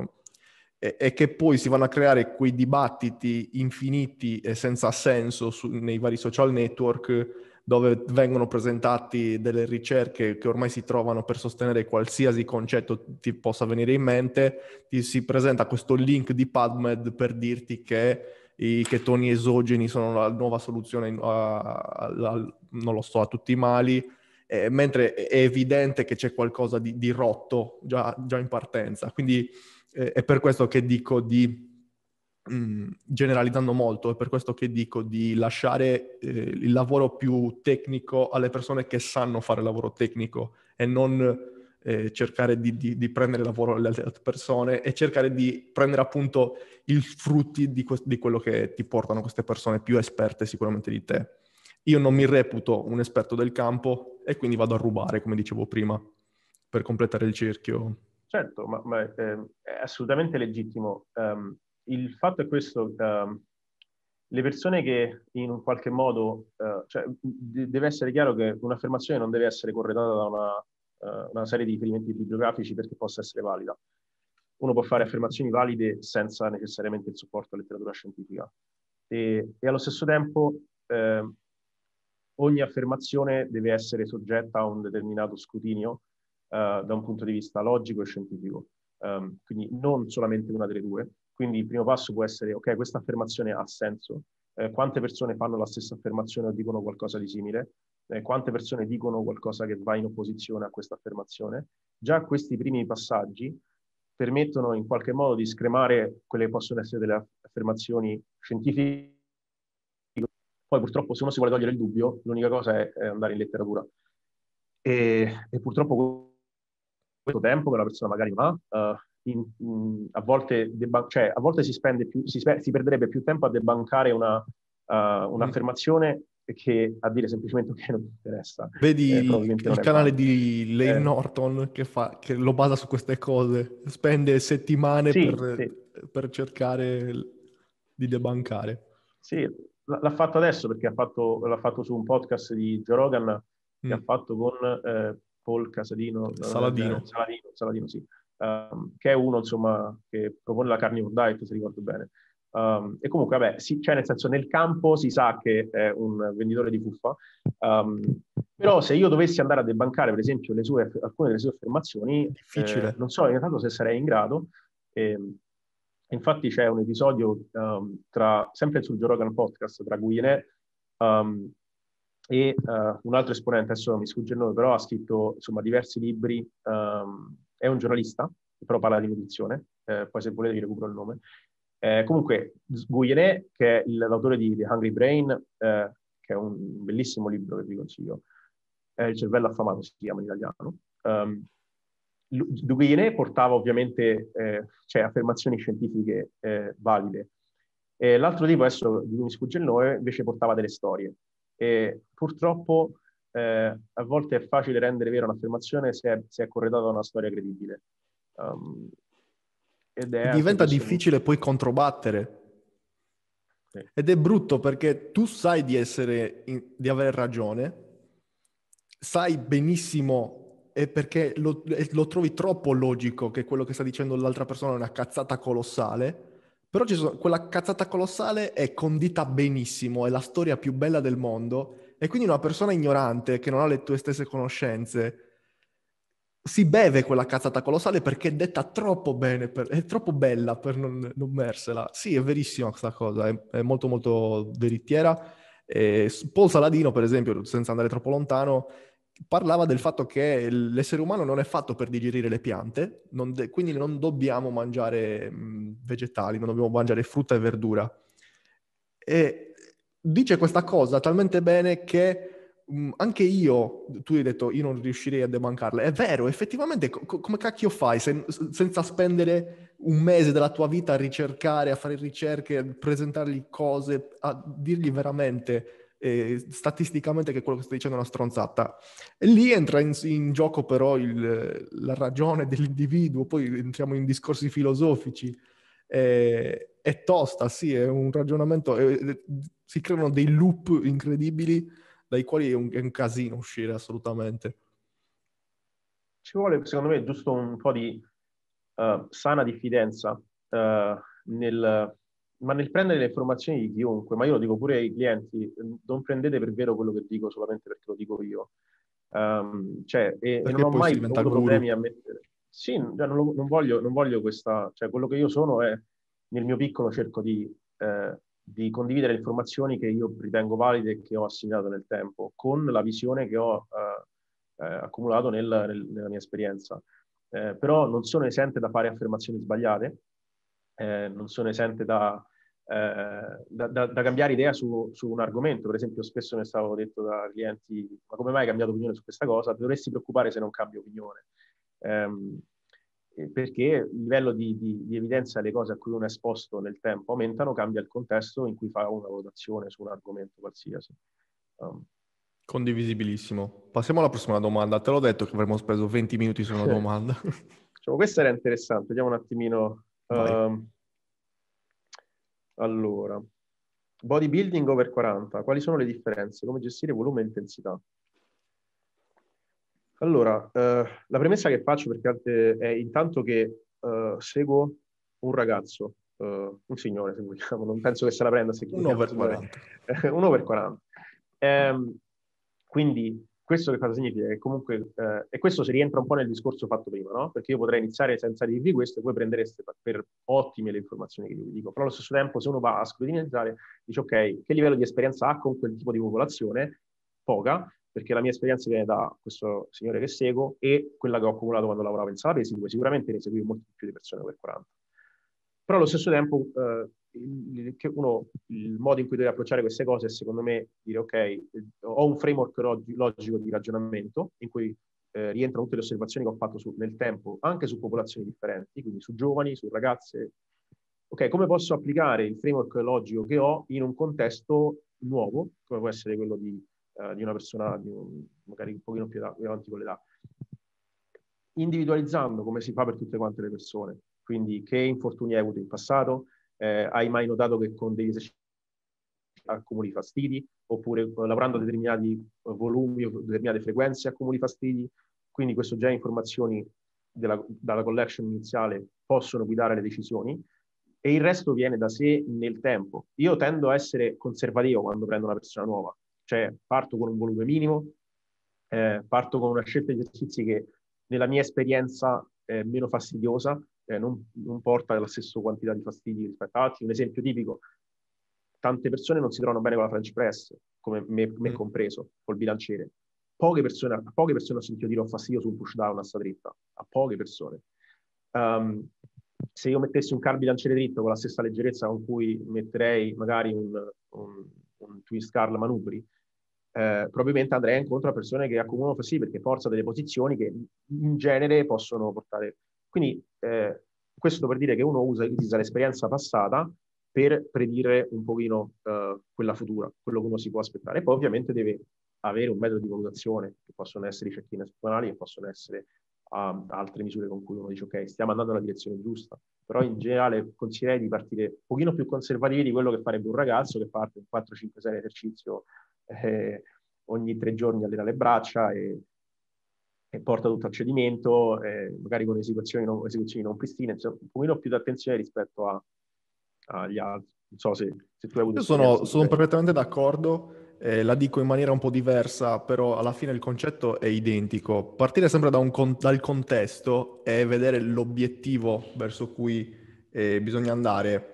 e, e, che poi si vanno a creare quei dibattiti infiniti e senza senso su, nei vari social network dove vengono presentati delle ricerche che ormai si trovano per sostenere qualsiasi concetto ti possa venire in mente, ti si presenta questo link di PubMed per dirti che i chetoni esogeni sono la nuova soluzione a, a, a, lo so, a tutti i mali, eh, mentre è evidente che c'è qualcosa di, di rotto già, già, in partenza. Quindi eh, è per questo che dico di, mh, mm, generalizzando molto, è per questo che dico di lasciare eh, il lavoro più tecnico alle persone che sanno fare lavoro tecnico e non eh, cercare di, di, di, prendere lavoro alle altre persone e cercare di prendere appunto i frutti di, que- di quello che ti portano queste persone più esperte sicuramente di te. Io non mi reputo un esperto del campo e quindi vado a rubare, come dicevo prima, per completare il cerchio. Certo, ma, ma eh, è assolutamente legittimo. Um, il fatto è questo, um, le persone che in un qualche modo, uh, cioè, d- deve essere chiaro che un'affermazione non deve essere corredata da una, uh, una serie di riferimenti bibliografici perché possa essere valida. Uno può fare affermazioni valide senza necessariamente il supporto alla letteratura scientifica. E, e allo stesso tempo eh, ogni affermazione deve essere soggetta a un determinato scrutinio uh, da un punto di vista logico e scientifico. Um, quindi non solamente una delle due. Quindi il primo passo può essere, ok, questa affermazione ha senso, eh, quante persone fanno la stessa affermazione o dicono qualcosa di simile, eh, quante persone dicono qualcosa che va in opposizione a questa affermazione. Già questi primi passaggi permettono in qualche modo di scremare quelle che possono essere delle affermazioni scientifiche poi purtroppo se uno si vuole togliere il dubbio, l'unica cosa è, è andare in letteratura. E, e, purtroppo questo tempo che la persona magari non ha, uh, in, in, a, volte deba- cioè, a, volte si, spende più, si, spe- si, perderebbe più tempo a debancare una, uh, un'affermazione che a dire semplicemente che non mi interessa. Vedi eh, il, canale vale. di Lane eh. Norton che, fa, che, lo basa su queste cose, spende settimane sì, per, sì. per, cercare di debancare. Sì, l'ha fatto adesso perché ha fatto, l'ha fatto su un podcast di Joe Rogan mm. che ha fatto con eh, Paul Casadino. Saladino. Eh, Saladino, Saladino sì. Um, che è uno insomma che propone la carnivore diet se ricordo bene Um, e comunque, vabbè, sì, cioè nel senso nel campo si sa che è un venditore di fuffa, um, però se io dovessi andare a debancare, per esempio, sue, alcune delle sue affermazioni, eh, non so in realtà se sarei in grado. Infatti c'è un episodio um, tra, sempre sul Joe Rogan podcast tra Guillenet e uh, un altro esponente, adesso mi sfugge il nome, però ha scritto insomma diversi libri, è un giornalista, però parla di nutrizione, eh, poi se volete vi recupero il nome, eh, comunque, Guyenet, che è l'autore di The Hungry Brain, eh, che è un bellissimo libro che vi consiglio, Il cervello affamato si chiama in italiano. Guyenet portava ovviamente eh, cioè, affermazioni scientifiche eh, valide. E l'altro tipo, adesso di cui mi sfugge il nome, invece portava delle storie. E purtroppo eh, a volte è facile rendere vera un'affermazione se è, se è corredata da una storia credibile. Um, diventa difficile poi controbattere. Sì. Ed è brutto perché tu sai di essere, in, di avere ragione, sai benissimo e perché lo, lo, trovi troppo logico che quello che sta dicendo l'altra persona è una cazzata colossale, però sono, quella cazzata colossale è condita benissimo, è la storia più bella del mondo e quindi una persona ignorante che non ha le tue stesse conoscenze si beve quella cazzata colossale perché è detta troppo bene, per, è troppo bella per non, non bersela. Sì, è verissima questa cosa, è, è molto molto veritiera. E Paul Saladino, per esempio, senza andare troppo lontano, parlava del fatto che l'essere umano non è fatto per digerire le piante, non de- quindi non dobbiamo mangiare mh, vegetali, non dobbiamo mangiare frutta e verdura. E dice questa cosa talmente bene che Mm, anche io, tu hai detto io non riuscirei a debancarle, è vero, effettivamente co- come cacchio fai sen- senza spendere un mese della tua vita a ricercare, a fare ricerche, a presentargli cose, a dirgli veramente eh, statisticamente che quello che stai dicendo è una stronzata. E lì entra in, in gioco però il, la ragione dell'individuo, poi entriamo in discorsi filosofici. Eh, è tosta, sì, è un ragionamento, eh, si creano dei loop incredibili dai quali è un, è un casino uscire assolutamente. Ci vuole, secondo me, giusto un po' di uh, sana diffidenza uh, nel, ma nel prendere le informazioni di chiunque, ma io lo dico pure ai clienti, non prendete per vero quello che dico solamente perché lo dico io. Um, cioè, e, e, non ho mai avuto guru. problemi a mettere... Sì, cioè, non, lo, non, voglio, non, voglio, questa... Cioè, quello che io sono è, nel mio piccolo cerco di eh, di condividere informazioni che io ritengo valide e che ho assegnato nel tempo, con la visione che ho eh, eh, accumulato nel, nel, nella mia esperienza. Eh, però non sono esente da fare affermazioni sbagliate, eh, non sono esente da, eh, da, da, da cambiare idea su, su, un argomento. Per esempio, spesso mi è stato detto da clienti, ma come mai hai cambiato opinione su questa cosa? Dovresti preoccupare se non cambio opinione. Um, perché il livello di, di, di, evidenza delle cose a cui uno è esposto nel tempo aumentano, cambia il contesto in cui fa una valutazione su un argomento qualsiasi. Um. Condivisibilissimo. Passiamo alla prossima domanda. Te l'ho detto che avremmo speso 20 minuti su una domanda. diciamo, questa era interessante, vediamo un attimino. Um, allora, bodybuilding over 40, quali sono le differenze? Come gestire volume e intensità? Allora, eh, la premessa che faccio perché è intanto che eh, seguo un ragazzo, eh, un signore se vogliamo, non penso che se la prenda se Uno over 40. Uno over 40. Ehm, quindi questo che cosa significa? Che comunque, eh, e questo si rientra un po' nel discorso fatto prima, no? Perché io potrei iniziare senza dirvi questo e voi prendereste per ottime le informazioni che io vi dico. Però allo stesso tempo, se uno va a scrutinizzare, dice ok, che livello di esperienza ha con quel tipo di popolazione? Poca, perché la mia esperienza viene da questo signore che seguo e quella che ho accumulato quando lavoravo in sala pesi, dove sicuramente ne seguivo molti più di persone over 40. Però allo stesso tempo eh, il, uno, il, modo in cui deve approcciare queste cose è secondo me dire ok, ho un framework logico di ragionamento in cui eh, rientrano tutte le osservazioni che ho fatto su, nel tempo, anche su popolazioni differenti, quindi su giovani, su ragazze. Ok, come posso applicare il framework logico che ho in un contesto nuovo, come può essere quello di, uh, di una persona di un, magari un pochino più, più avanti con l'età, individualizzando come si fa per tutte quante le persone. Quindi che infortuni hai avuto in passato? Eh, hai mai notato che con degli esercizi accumuli fastidi? Oppure lavorando a determinati volumi o determinate frequenze accumuli fastidi? Quindi questo già informazioni della, dalla collection iniziale possono guidare le decisioni e il resto viene da sé nel tempo. Io tendo a essere conservativo quando prendo una persona nuova, cioè parto con un volume minimo, eh, parto con una scelta di esercizi che nella mia esperienza è meno fastidiosa, eh, non, non, porta la stessa quantità di fastidi rispetto ad altri. Un esempio tipico, tante persone non si trovano bene con la French press, come me, me mm. compreso, col bilanciere. Poche persone, a poche persone ho sentito dire ho fastidio su un push down a sta dritta, a poche persone. Um, se io mettessi un car bilanciere dritto con la stessa leggerezza con cui metterei magari un, un, un twist car manubri, eh, probabilmente andrei incontro a persone che accumulano sì perché forza delle posizioni che in genere possono portare. Quindi eh, questo per dire che uno usa, usa l'esperienza passata per predire un pochino uh, quella futura, quello che uno si può aspettare. E poi ovviamente deve avere un metodo di valutazione, che possono essere i check-in settimanali, che possono essere uh, altre misure con cui uno dice ok, stiamo andando nella direzione giusta. Però in generale consiglierei di partire un pochino più conservativi di quello che farebbe un ragazzo che parte in 4-5-6 esercizio eh, ogni tre giorni allena le braccia e, e porta tutto al cedimento, eh, magari con esecuzioni non, esecuzioni non pristine, insomma, un pochino più di attenzione rispetto a, agli altri. Non so se, se tu hai avuto... Io sono, sono perfettamente d'accordo. Eh, la dico in maniera un po' diversa, però alla fine il concetto è identico. Partire sempre da con- dal contesto e vedere l'obiettivo verso cui eh, bisogna andare.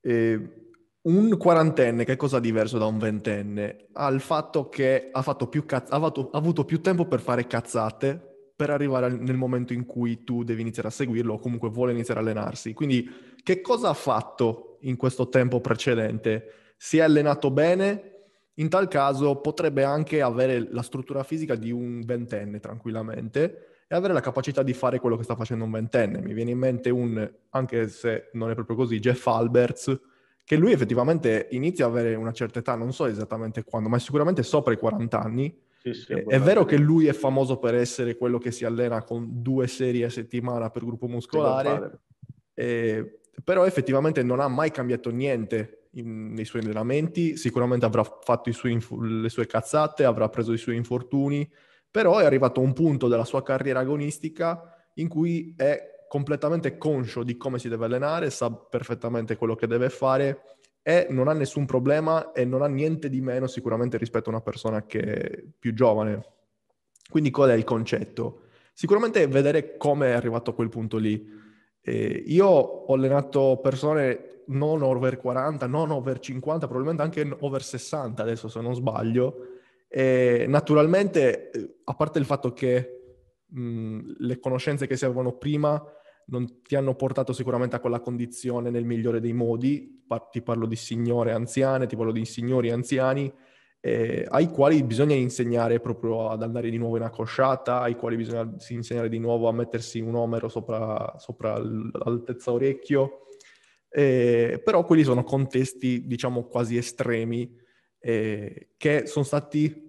Eh, un quarantenne, che cosa diverso da un ventenne? Ha il fatto che ha, fatto cazz- ha, fatto, ha avuto più tempo per fare cazzate per arrivare nel momento in cui tu devi iniziare a seguirlo o comunque vuole iniziare a allenarsi. Quindi che cosa ha fatto in questo tempo precedente? Si è allenato bene? In tal caso potrebbe anche avere la struttura fisica di un ventenne tranquillamente e avere la capacità di fare quello che sta facendo un ventenne. Mi viene in mente un, anche se non è proprio così, Jeff Alberts, che lui effettivamente inizia a avere una certa età, non so esattamente quando, ma sicuramente sopra i 40 anni. Sì, sì, è, è vero che lui è famoso per essere quello che si allena con due serie a settimana per gruppo muscolare, eh, però effettivamente non ha mai cambiato niente in, nei suoi allenamenti, sicuramente avrà fatto inf- le sue cazzate, avrà preso i suoi infortuni, però è arrivato a un punto della sua carriera agonistica in cui è completamente conscio di come si deve allenare, sa perfettamente quello che deve fare e non ha nessun problema e non ha niente di meno sicuramente rispetto a una persona che è più giovane. Quindi qual è il concetto? Sicuramente vedere come è arrivato a quel punto lì. Eh, io ho allenato persone non over 40, non over 50, probabilmente anche over 60 adesso se non sbaglio. E naturalmente, eh, a parte il fatto che mh, le conoscenze che avevano prima non ti hanno portato sicuramente a quella condizione nel migliore dei modi, ti parlo di signore anziane, ti parlo di signori anziani, eh, ai quali bisogna insegnare proprio ad andare di nuovo in accosciata, ai quali bisogna insegnare di nuovo a mettersi un omero sopra, sopra l'altezza orecchio, eh, però quelli sono contesti, diciamo, quasi estremi, eh, che sono stati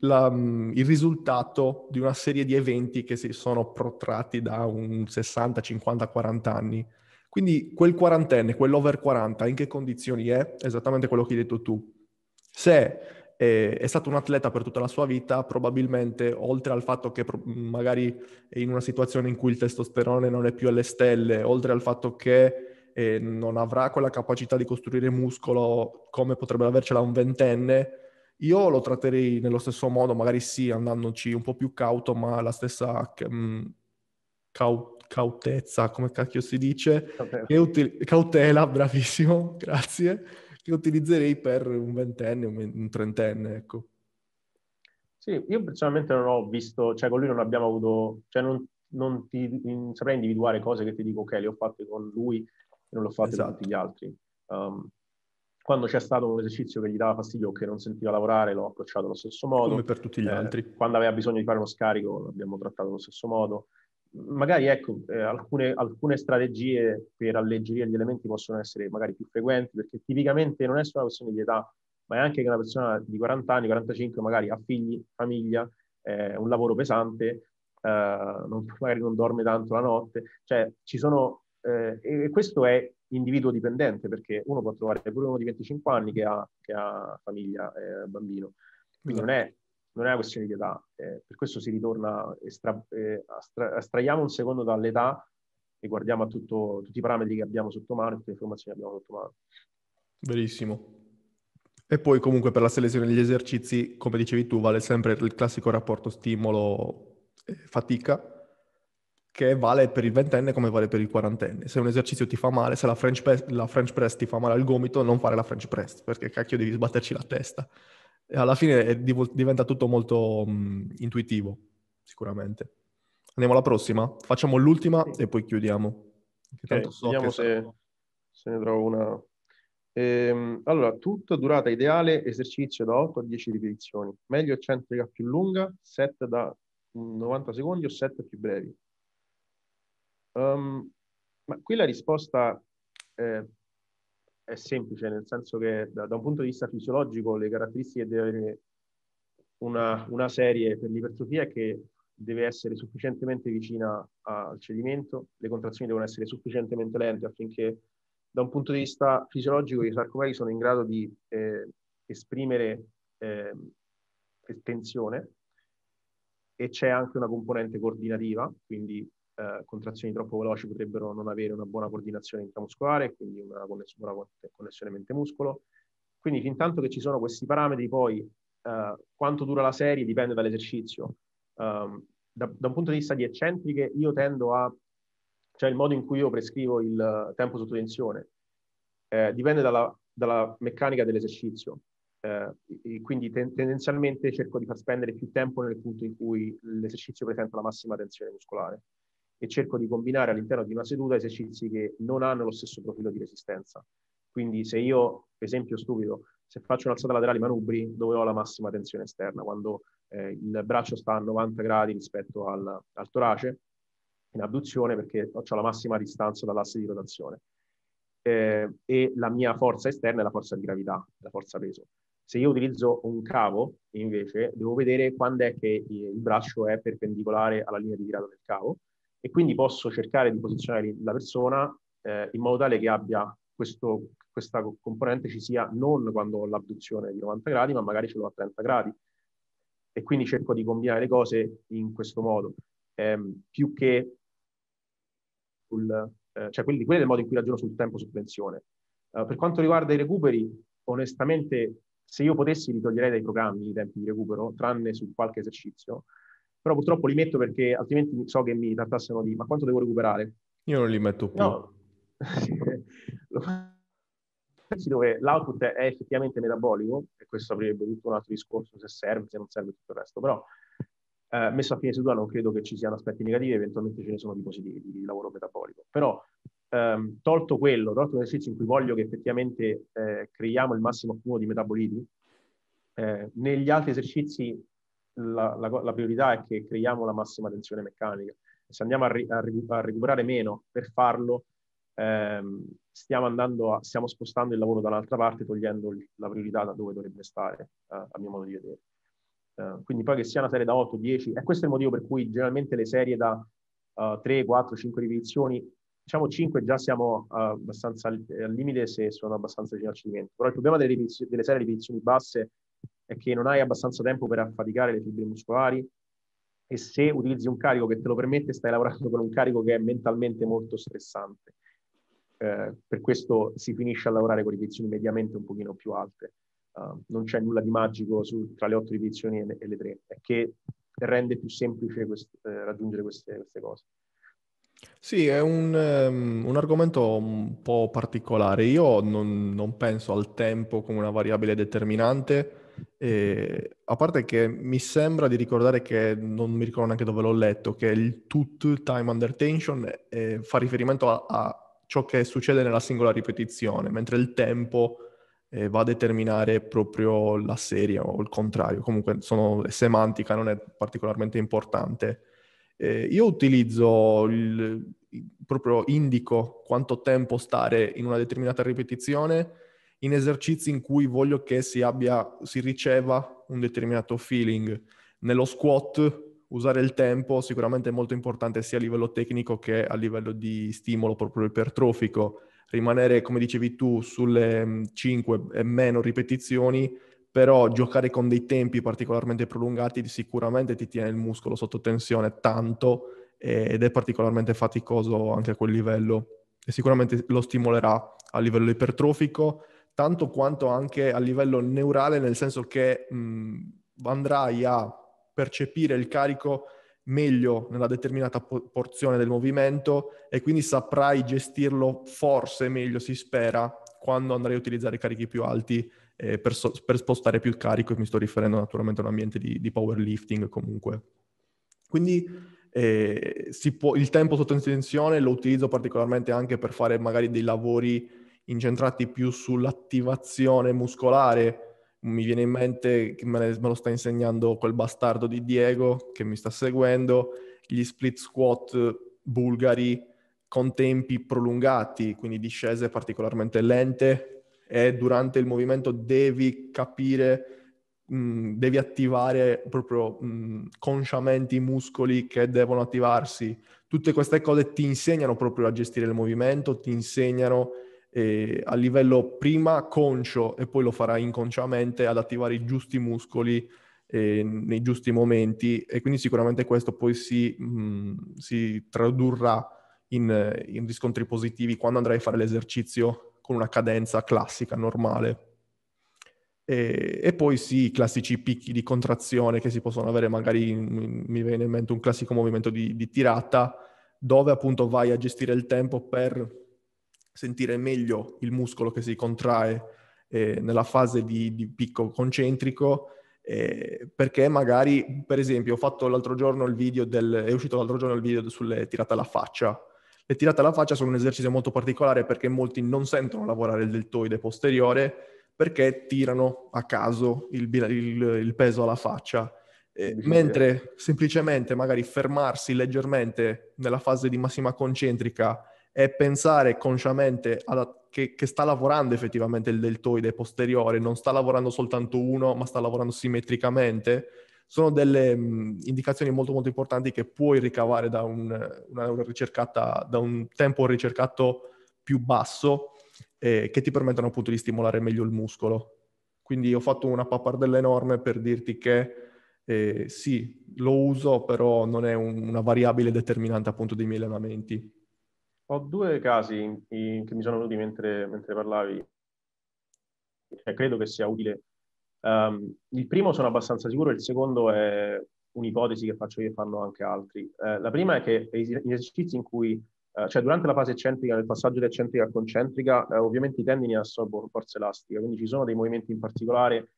la, mm, il risultato di una serie di eventi che si sono protratti da un 60, 50, 40 anni. Quindi quel quarantenne, quell'over 40, in che condizioni è? Esattamente quello che hai detto tu. Se è, è stato un atleta per tutta la sua vita, probabilmente, oltre al fatto che magari è in una situazione in cui il testosterone non è più alle stelle, oltre al fatto che eh, non avrà quella capacità di costruire muscolo come potrebbe avercela un ventenne, io lo tratterei nello stesso modo, magari sì, andandoci un po' più cauto, ma la stessa mh, mm, cau- cautezza, come cacchio si dice, cautela. Uti- cautela, bravissimo, grazie, che utilizzerei per un ventenne, un, trentenne, ecco. Sì, io personalmente non ho visto, cioè con lui non abbiamo avuto, cioè non, non ti in, saprei individuare cose che ti dico, ok, le ho fatte con lui e non le ho fatte esatto. con tutti gli altri. Um, quando c'è stato un esercizio che gli dava fastidio o che non sentiva lavorare, l'ho approcciato allo stesso modo. Come per tutti gli eh, altri. Quando aveva bisogno di fare uno scarico, l'abbiamo trattato allo stesso modo. magari ecco, eh, alcune, alcune, strategie per alleggerire gli elementi possono essere magari più frequenti, perché tipicamente non è solo una questione di età, ma è anche che una persona di 40 anni, 45, magari ha figli, famiglia, eh, un lavoro pesante, eh, non, magari non dorme tanto la notte, cioè ci sono, eh, e questo è individuo dipendente, perché uno può trovare pure uno di 25 anni che ha, che ha famiglia e bambino, quindi non è non è una questione di età, eh, per questo si ritorna, estra, eh, astra, astraiamo un secondo dall'età e guardiamo a tutto, tutti i parametri che abbiamo sotto mano, tutte le informazioni che abbiamo sotto mano. Verissimo. E poi comunque per la selezione degli esercizi, come dicevi tu, vale sempre il classico rapporto stimolo-fatica, che vale per il ventenne come vale per il quarantenne. Se un esercizio ti fa male, se la French, press, la French press ti fa male al gomito, non fare la French press, perché cacchio devi sbatterci la testa e alla fine diventa tutto molto um, intuitivo, sicuramente. Andiamo alla prossima, facciamo l'ultima sì. e poi chiudiamo. Okay, so vediamo se, se, ne trovo una. Ehm, allora, tutto durata ideale, esercizio da 8 a 10 ripetizioni. Meglio eccentrica più lunga, set da 90 secondi o set più brevi. Um, ma qui la risposta eh, è semplice, nel senso che da, da, un punto di vista fisiologico le caratteristiche di avere una, una serie per l'ipertrofia è che deve essere sufficientemente vicina al cedimento, le contrazioni devono essere sufficientemente lente affinché da un punto di vista fisiologico i sarcomeri sono in grado di eh, esprimere eh, tensione e c'è anche una componente coordinativa, quindi eh, contrazioni troppo veloci potrebbero non avere una buona coordinazione intramuscolare, quindi una connessione, una connessione mente-muscolo. Quindi fin tanto che ci sono questi parametri, poi eh, quanto dura la serie dipende dall'esercizio. Um, da, da, un punto di vista di eccentriche, io tendo a, cioè il modo in cui io prescrivo il tempo sotto tensione, eh, dipende dalla, dalla, meccanica dell'esercizio. Eh, quindi ten- tendenzialmente cerco di far spendere più tempo nel punto in cui l'esercizio presenta la massima tensione muscolare e cerco di combinare all'interno di una seduta esercizi che non hanno lo stesso profilo di resistenza. Quindi se io, esempio stupido, se faccio un'alzata laterale manubri dove ho la massima tensione esterna, quando eh, il braccio sta a 90 gradi rispetto al, al torace, in abduzione perché ho la massima distanza dall'asse di rotazione. Eh, e la mia forza esterna è la forza di gravità, la forza peso. Se io utilizzo un cavo, invece, devo vedere quando è che il braccio è perpendicolare alla linea di tirata del cavo e quindi posso cercare di posizionare la persona eh, in modo tale che abbia questo, questa componente ci sia non quando ho l'abduzione di 90 gradi, ma magari ce l'ho a 30 gradi. E quindi cerco di combinare le cose in questo modo, ehm, più che sul, eh, cioè quelli, quelli è il modo in cui ragiono sul tempo sospensione. Uh, per quanto riguarda i recuperi, onestamente, se io potessi li toglierei dai programmi i tempi di recupero, tranne su qualche esercizio, però purtroppo li metto perché altrimenti so che mi trattassero di ma quanto devo recuperare? Io non li metto più. No. dove l'output è effettivamente metabolico, e questo aprirebbe tutto un altro discorso se serve, se non serve tutto il resto, però eh, messo a fine seduta non credo che ci siano aspetti negativi, eventualmente ce ne sono di positivi di lavoro metabolico. Però ehm, tolto quello, tolto l'esercizio in cui voglio che effettivamente eh, creiamo il massimo accumulo di metaboliti, eh, negli altri esercizi la, la, la, priorità è che creiamo la massima tensione meccanica. Se andiamo a, ri, a, a recuperare meno per farlo, ehm, stiamo, andando a, stiamo spostando il lavoro dall'altra parte, togliendo la priorità da dove dovrebbe stare, eh, a mio modo di vedere. Uh, quindi poi che sia una serie da 8, 10, e questo è il motivo per cui generalmente le serie da uh, 3, 4, 5 ripetizioni, diciamo 5 già siamo uh, abbastanza al, al, limite se sono abbastanza vicino al cedimento, però il problema delle, delle serie ripetizioni basse è che non hai abbastanza tempo per affaticare le fibre muscolari e se utilizzi un carico che te lo permette stai lavorando con un carico che è mentalmente molto stressante. Eh, per questo si finisce a lavorare con ripetizioni mediamente un pochino più alte. Uh, non c'è nulla di magico su, tra le otto ripetizioni e, e, le tre, è che rende più semplice quest, eh, raggiungere queste, queste, cose. Sì, è un, um, un, argomento un po' particolare. Io non, non penso al tempo come una variabile determinante e, a parte che mi sembra di ricordare che, non mi ricordo neanche dove l'ho letto, che il TUT, Time Under Tension, eh, fa riferimento a, a, ciò che succede nella singola ripetizione, mentre il tempo eh, va a determinare proprio la serie o il contrario. Comunque sono, è semantica, non è particolarmente importante. Eh, io utilizzo il, proprio indico quanto tempo stare in una determinata ripetizione in esercizi in cui voglio che si, abbia, si riceva un determinato feeling. Nello squat usare il tempo sicuramente è molto importante sia a livello tecnico che a livello di stimolo proprio ipertrofico. Rimanere, come dicevi tu, sulle 5 mm, e meno ripetizioni, però giocare con dei tempi particolarmente prolungati sicuramente ti tiene il muscolo sotto tensione tanto ed è particolarmente faticoso anche a quel livello e sicuramente lo stimolerà a livello ipertrofico tanto quanto anche a livello neurale nel senso che mh, andrai a percepire il carico meglio nella determinata po- porzione del movimento e quindi saprai gestirlo forse meglio, si spera, quando andrai a utilizzare carichi più alti eh, per, so- per, spostare più carico, e mi sto riferendo naturalmente a un ambiente di, di powerlifting comunque. Quindi eh, può, il tempo sotto tensione lo utilizzo particolarmente anche per fare magari dei lavori incentrati più sull'attivazione muscolare, mi viene in mente che me, me, lo sta insegnando quel bastardo di Diego che mi sta seguendo, gli split squat bulgari con tempi prolungati, quindi discese particolarmente lente e durante il movimento devi capire, mh, devi attivare proprio mh, consciamente i muscoli che devono attivarsi. Tutte queste cose ti insegnano proprio a gestire il movimento, ti insegnano eh, a livello prima conscio e poi lo farà inconsciamente ad attivare i giusti muscoli eh, nei giusti momenti e quindi sicuramente questo poi si, mh, mm, si tradurrà in, in, riscontri positivi quando andrai a fare l'esercizio con una cadenza classica, normale. E, e poi sì, i classici picchi di contrazione che si possono avere, magari mi viene in mente un classico movimento di, di tirata, dove appunto vai a gestire il tempo per sentire meglio il muscolo che si contrae eh, nella fase di, di picco concentrico, eh, perché magari, per esempio, ho fatto l'altro giorno il video del, è uscito l'altro giorno il video sulle tirate alla faccia. Le tirate alla faccia sono un esercizio molto particolare perché molti non sentono lavorare il deltoide posteriore perché tirano a caso il, il, il peso alla faccia. Eh, mentre semplicemente magari fermarsi leggermente nella fase di massima concentrica è pensare consciamente alla, che, che, sta lavorando effettivamente il deltoide posteriore, non sta lavorando soltanto uno, ma sta lavorando simmetricamente, sono delle mh, indicazioni molto molto importanti che puoi ricavare da un, una ricercata, da un tempo ricercato più basso eh, che ti permettono appunto di stimolare meglio il muscolo. Quindi ho fatto una pappardella enorme per dirti che eh, sì, lo uso, però non è un, una variabile determinante appunto dei miei allenamenti. Ho due casi in, in, che mi sono venuti mentre, mentre parlavi e credo che sia utile. Um, il primo sono abbastanza sicuro, il secondo è un'ipotesi che faccio io e fanno anche altri. Uh, la prima è che gli esercizi in cui, uh, cioè durante la fase eccentrica, nel passaggio da eccentrica a concentrica, uh, ovviamente i tendini assorbono forza elastica, quindi ci sono dei movimenti in particolare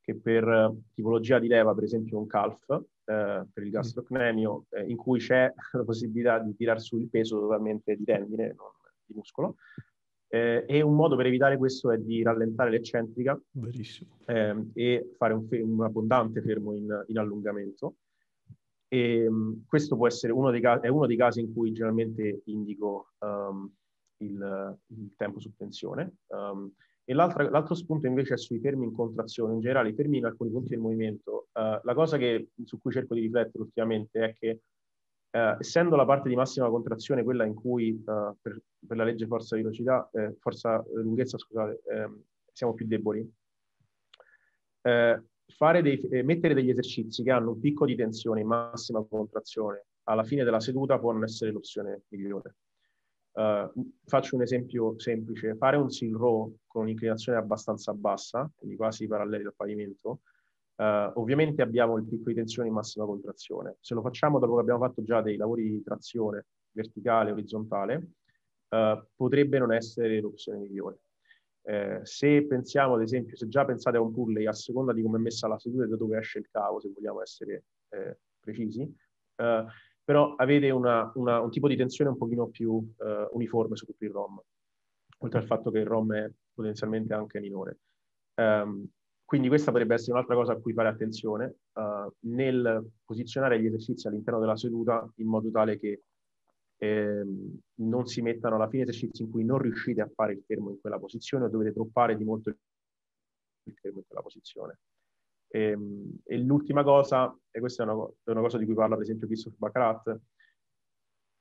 che per tipologia di leva, per esempio un calf, eh, per il gastrocnemio, eh, in cui c'è la possibilità di tirar su il peso totalmente di tendine, non di muscolo. Eh, e un modo per evitare questo è di rallentare l'eccentrica ehm, e fare un, fe- un, abbondante fermo in, in allungamento. E, um, questo può essere uno dei, ca- è uno dei casi in cui generalmente indico um, il, il, tempo su tensione. Um, e l'altro spunto invece è sui fermi in contrazione, in generale i fermi in alcuni punti del movimento. Uh, la cosa che, su cui cerco di riflettere ultimamente è che uh, essendo la parte di massima contrazione quella in cui uh, per, per, la legge forza velocità, eh, forza lunghezza, scusate, ehm, siamo più deboli, dei, eh, mettere degli esercizi che hanno un picco di tensione in massima contrazione alla fine della seduta può non essere l'opzione migliore. Uh, faccio un esempio semplice, fare un seal row con un'inclinazione abbastanza bassa, quindi quasi paralleli al pavimento, uh, ovviamente abbiamo il picco di tensione in massima contrazione. Se lo facciamo dopo che abbiamo fatto già dei lavori di trazione verticale, orizzontale, uh, potrebbe non essere l'opzione migliore. Eh, se pensiamo, ad esempio, se già pensate a un pulley, a seconda di come è messa la seduta e da dove esce il cavo, se vogliamo essere eh, precisi, però avete una, una, un tipo di tensione un pochino più uh, uniforme su tutto il ROM, oltre al fatto che il ROM è potenzialmente anche minore. Um, quindi questa potrebbe essere un'altra cosa a cui fare attenzione uh, nel posizionare gli esercizi all'interno della seduta in modo tale che eh, non si mettano alla fine esercizi in cui non riuscite a fare il fermo in quella posizione o dovete troppare di molto il fermo in quella posizione. E, ehm, e l'ultima cosa, e questa è una, è una, cosa di cui parla per esempio Christopher Baccarat,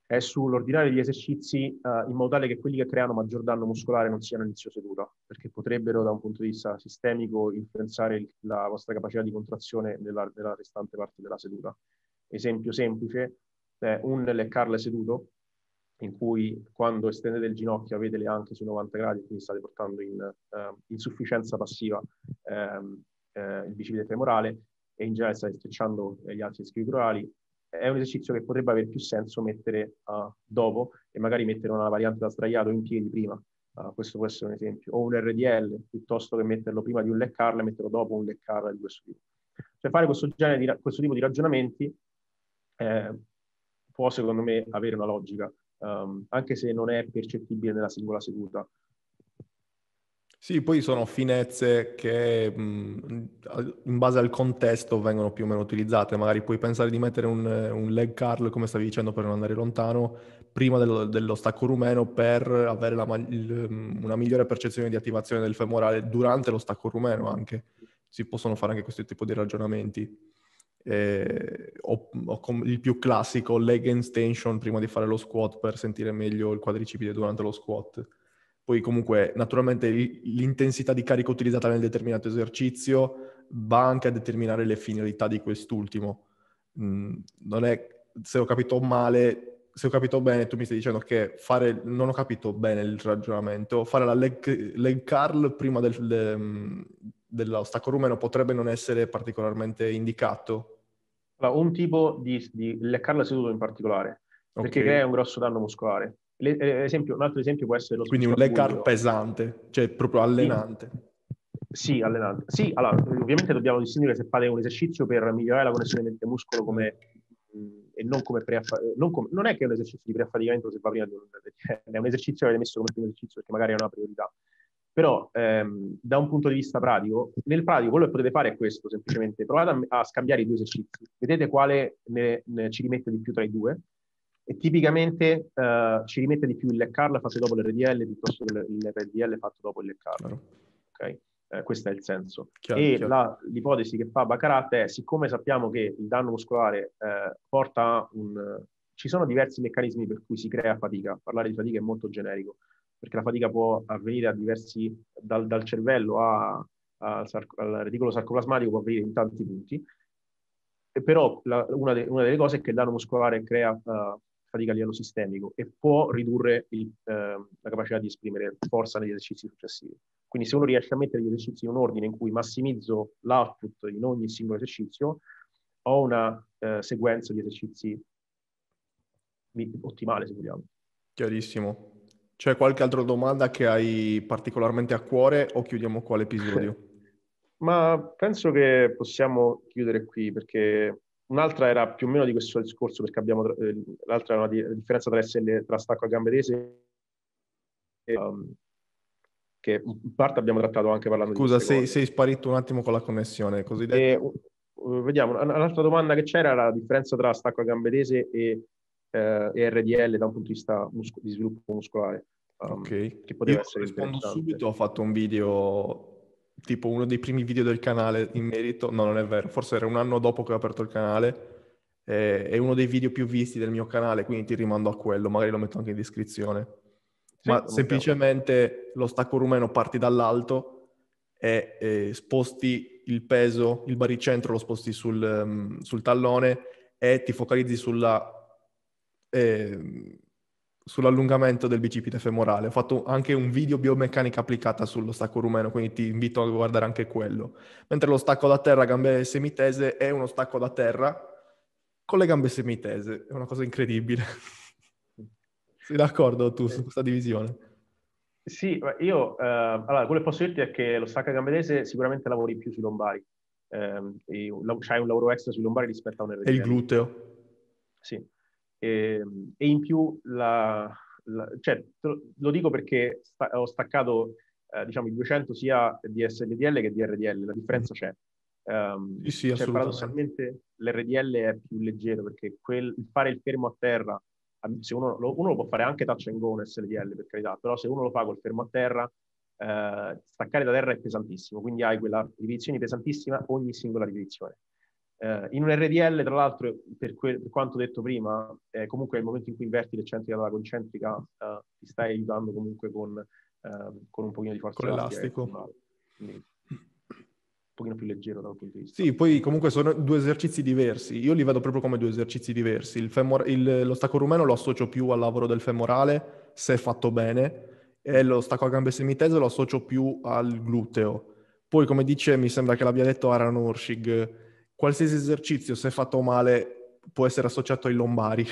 è sull'ordinare gli esercizi uh, in modo tale che quelli che creano maggior danno muscolare non siano inizio seduta, perché potrebbero da un punto di vista sistemico influenzare il, la vostra capacità di contrazione nella, nella, restante parte della seduta. Esempio semplice, è un leg curl seduto, in cui quando estendete il ginocchio avete le anche su 90 gradi, quindi state portando in uh, insufficienza passiva um, uh, il bicipite femorale e in generale state strecciando gli altri ischioi è un esercizio che potrebbe avere più senso mettere uh, dopo e magari mettere una variante da sdraiato in piedi prima. Uh, questo può essere un esempio. O un RDL, piuttosto che metterlo prima di un leg curl e metterlo dopo un leg curl di questo tipo. Cioè fare questo, di, questo tipo di ragionamenti eh, può, secondo me, avere una logica, um, anche se non è percettibile nella singola seduta. Sì, poi sono finezze che in base al contesto vengono più o meno utilizzate. Magari puoi pensare di mettere un, un leg curl, come stavi dicendo, per non andare lontano, prima dello, dello stacco rumeno per avere la, il, una migliore percezione di attivazione del femorale durante lo stacco rumeno anche. Si possono fare anche questo tipo di ragionamenti. Eh, o, o il più classico, leg extension prima di fare lo squat per sentire meglio il quadricipite durante lo squat poi comunque naturalmente l'intensità di carica utilizzata nel determinato esercizio va anche a determinare le finalità di quest'ultimo. Mm, non è, se ho capito male, se ho capito bene, tu mi stai dicendo che fare, non ho capito bene il ragionamento, fare la leg, leg curl prima del, de, mm, dello stacco rumeno potrebbe non essere particolarmente indicato? Allora, un tipo di, di leg curl seduto in particolare, perché okay. crea un grosso danno muscolare. Eh, esempio, un altro esempio può essere lo Quindi un leg car pesante, cioè proprio allenante. Sì, allenante. Sì, allora, ovviamente dobbiamo distinguere se fate un esercizio per migliorare la connessione mente-muscolo come, e non come preaffaticamento. Non, non, è che è un esercizio di preaffaticamento se va prima di un è un esercizio che avete messo come primo esercizio perché magari è una priorità. Però ehm, da un punto di vista pratico, nel pratico quello che potete fare è questo, semplicemente provate a, a scambiare i due esercizi, vedete quale ne, ne ci rimette di più tra i due e tipicamente uh, ci rimette di più il leg curl fatto dopo l'RDL piuttosto che l'RDL fatto dopo il leg curl. Okay? Eh, questo è il senso. Chiaro, e chiaro. La, l'ipotesi che fa Baccarat è, siccome sappiamo che il danno muscolare eh, porta a un... Ci sono diversi meccanismi per cui si crea fatica. Parlare di fatica è molto generico, perché la fatica può avvenire a diversi... dal, dal cervello a, a, al reticolo sarcoplasmatico può avvenire in tanti punti. E però la, una, de, una, delle cose è che il danno muscolare crea uh, fatica a livello sistemico e può ridurre il, eh, la capacità di esprimere forza negli esercizi successivi. Quindi se uno riesce a mettere gli esercizi in un ordine in cui massimizzo l'output in ogni singolo esercizio, ho una eh, sequenza di esercizi ottimale, se vogliamo. Chiarissimo. C'è qualche altra domanda che hai particolarmente a cuore o chiudiamo qua l'episodio? Ma penso che possiamo chiudere qui perché Un'altra era più o meno di questo discorso, perché abbiamo, eh, l'altra era una differenza tra, SL, tra stacco a gambe tese. E, um, che in parte abbiamo trattato anche parlando Scusa, di Scusa, sei, sei, sparito un attimo con la connessione, così e, uh, Vediamo, un'altra domanda che c'era era la differenza tra stacco a gambe tese e, uh, e RDL da un punto di vista musco- di sviluppo muscolare. Um, ok, che poteva Io essere rispondo subito, ho fatto un video tipo uno dei primi video del canale in merito, no non è vero, forse era un anno dopo che ho aperto il canale, eh, è uno dei video più visti del mio canale, quindi ti rimando a quello, magari lo metto anche in descrizione. Sì, Ma semplicemente lo stacco rumeno parti dall'alto e eh, sposti il peso, il baricentro lo sposti sul, um, sul tallone e ti focalizzi sulla... Eh, sull'allungamento del bicipite femorale. Ho fatto anche un video biomeccanica applicata sullo stacco rumeno, quindi ti invito a guardare anche quello. Mentre lo stacco da terra, gambe semitese, è uno stacco da terra con le gambe semitese. È una cosa incredibile. Sei d'accordo tu su questa divisione? Sì, io eh, allora quello che posso dirti è che lo stacco a gambe tese sicuramente lavori più sui lombari. Eh, c'hai un lavoro extra sui lombari rispetto a un RDL. E il gluteo? Sì, e, ehm, e in più la, la, cioè, lo dico perché sta, ho staccato eh, diciamo, il 200 sia di SLDL che di RDL, la differenza c'è. Um, sì, sì, cioè, paradossalmente l'RDL è più leggero perché quel, fare il fermo a terra, se uno lo, uno lo può fare anche touch and go nel SLDL per carità, però se uno lo fa col fermo a terra, eh, staccare da terra è pesantissimo, quindi hai quella ripetizione pesantissima ogni singola ripetizione. Eh, in un RDL, tra l'altro, per, que- per quanto detto prima, eh, comunque nel momento in cui inverti l'eccentrica dalla concentrica, eh, ti stai aiutando comunque con, eh, con un pochino di forza con l'elastico. Quindi, un pochino più leggero dal punto di vista. Sì, poi comunque sono due esercizi diversi. Io li vedo proprio come due esercizi diversi. Il femor- il, lo stacco rumeno lo associo più al lavoro del femorale, se fatto bene, e lo stacco a gambe semitese lo associo più al gluteo. Poi, come dice, mi sembra che l'abbia detto Aran Urshig, qualsiasi esercizio, se fatto male, può essere associato ai lombari.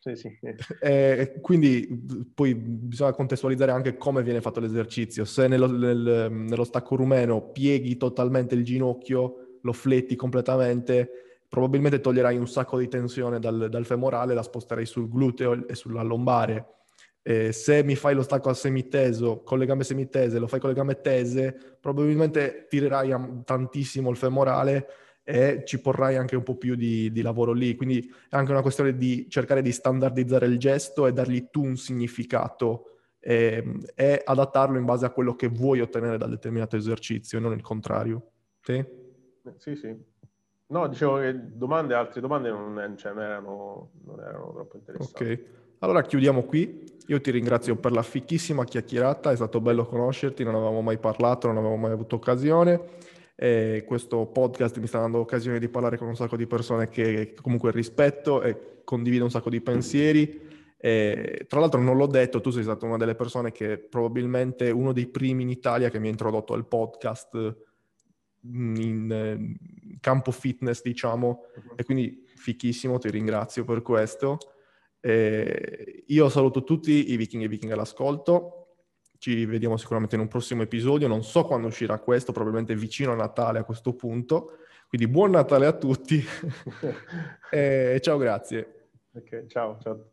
Sì, sì. Eh, quindi poi bisogna contestualizzare anche come viene fatto l'esercizio. Se nello, nel, nello stacco rumeno pieghi totalmente il ginocchio, lo fletti completamente, probabilmente toglierai un sacco di tensione dal, dal femorale, la sposterai sul gluteo e sulla lombare. Eh, se mi fai lo stacco al semiteso con le gambe semitese, lo fai con le gambe tese, probabilmente tirerai tantissimo il femorale e ci porrai anche un po' più di, di, lavoro lì. Quindi è anche una questione di cercare di standardizzare il gesto e dargli tu un significato e, ehm, e adattarlo in base a quello che vuoi ottenere dal determinato esercizio, non il contrario. Sì? Sì, sì. No, dicevo che domande, altre domande non, cioè, non, erano, non erano troppo interessanti. Ok, allora chiudiamo qui. Io ti ringrazio per la fichissima chiacchierata, è stato bello conoscerti, non avevamo mai parlato, non avevamo mai avuto occasione. E questo podcast mi sta dando occasione di parlare con un sacco di persone che comunque rispetto e condivido un sacco di pensieri. E, tra l'altro non l'ho detto, tu sei stata una delle persone che probabilmente uno dei primi in Italia che mi ha introdotto al podcast mm, in eh, campo fitness, diciamo, uh-huh. e quindi fichissimo, ti ringrazio per questo. E io saluto tutti i viking e viking all'ascolto ci vediamo sicuramente in un prossimo episodio. Non so quando uscirà questo, probabilmente vicino a Natale a questo punto. Quindi buon Natale a tutti e ciao, grazie. Ok, ciao, ciao.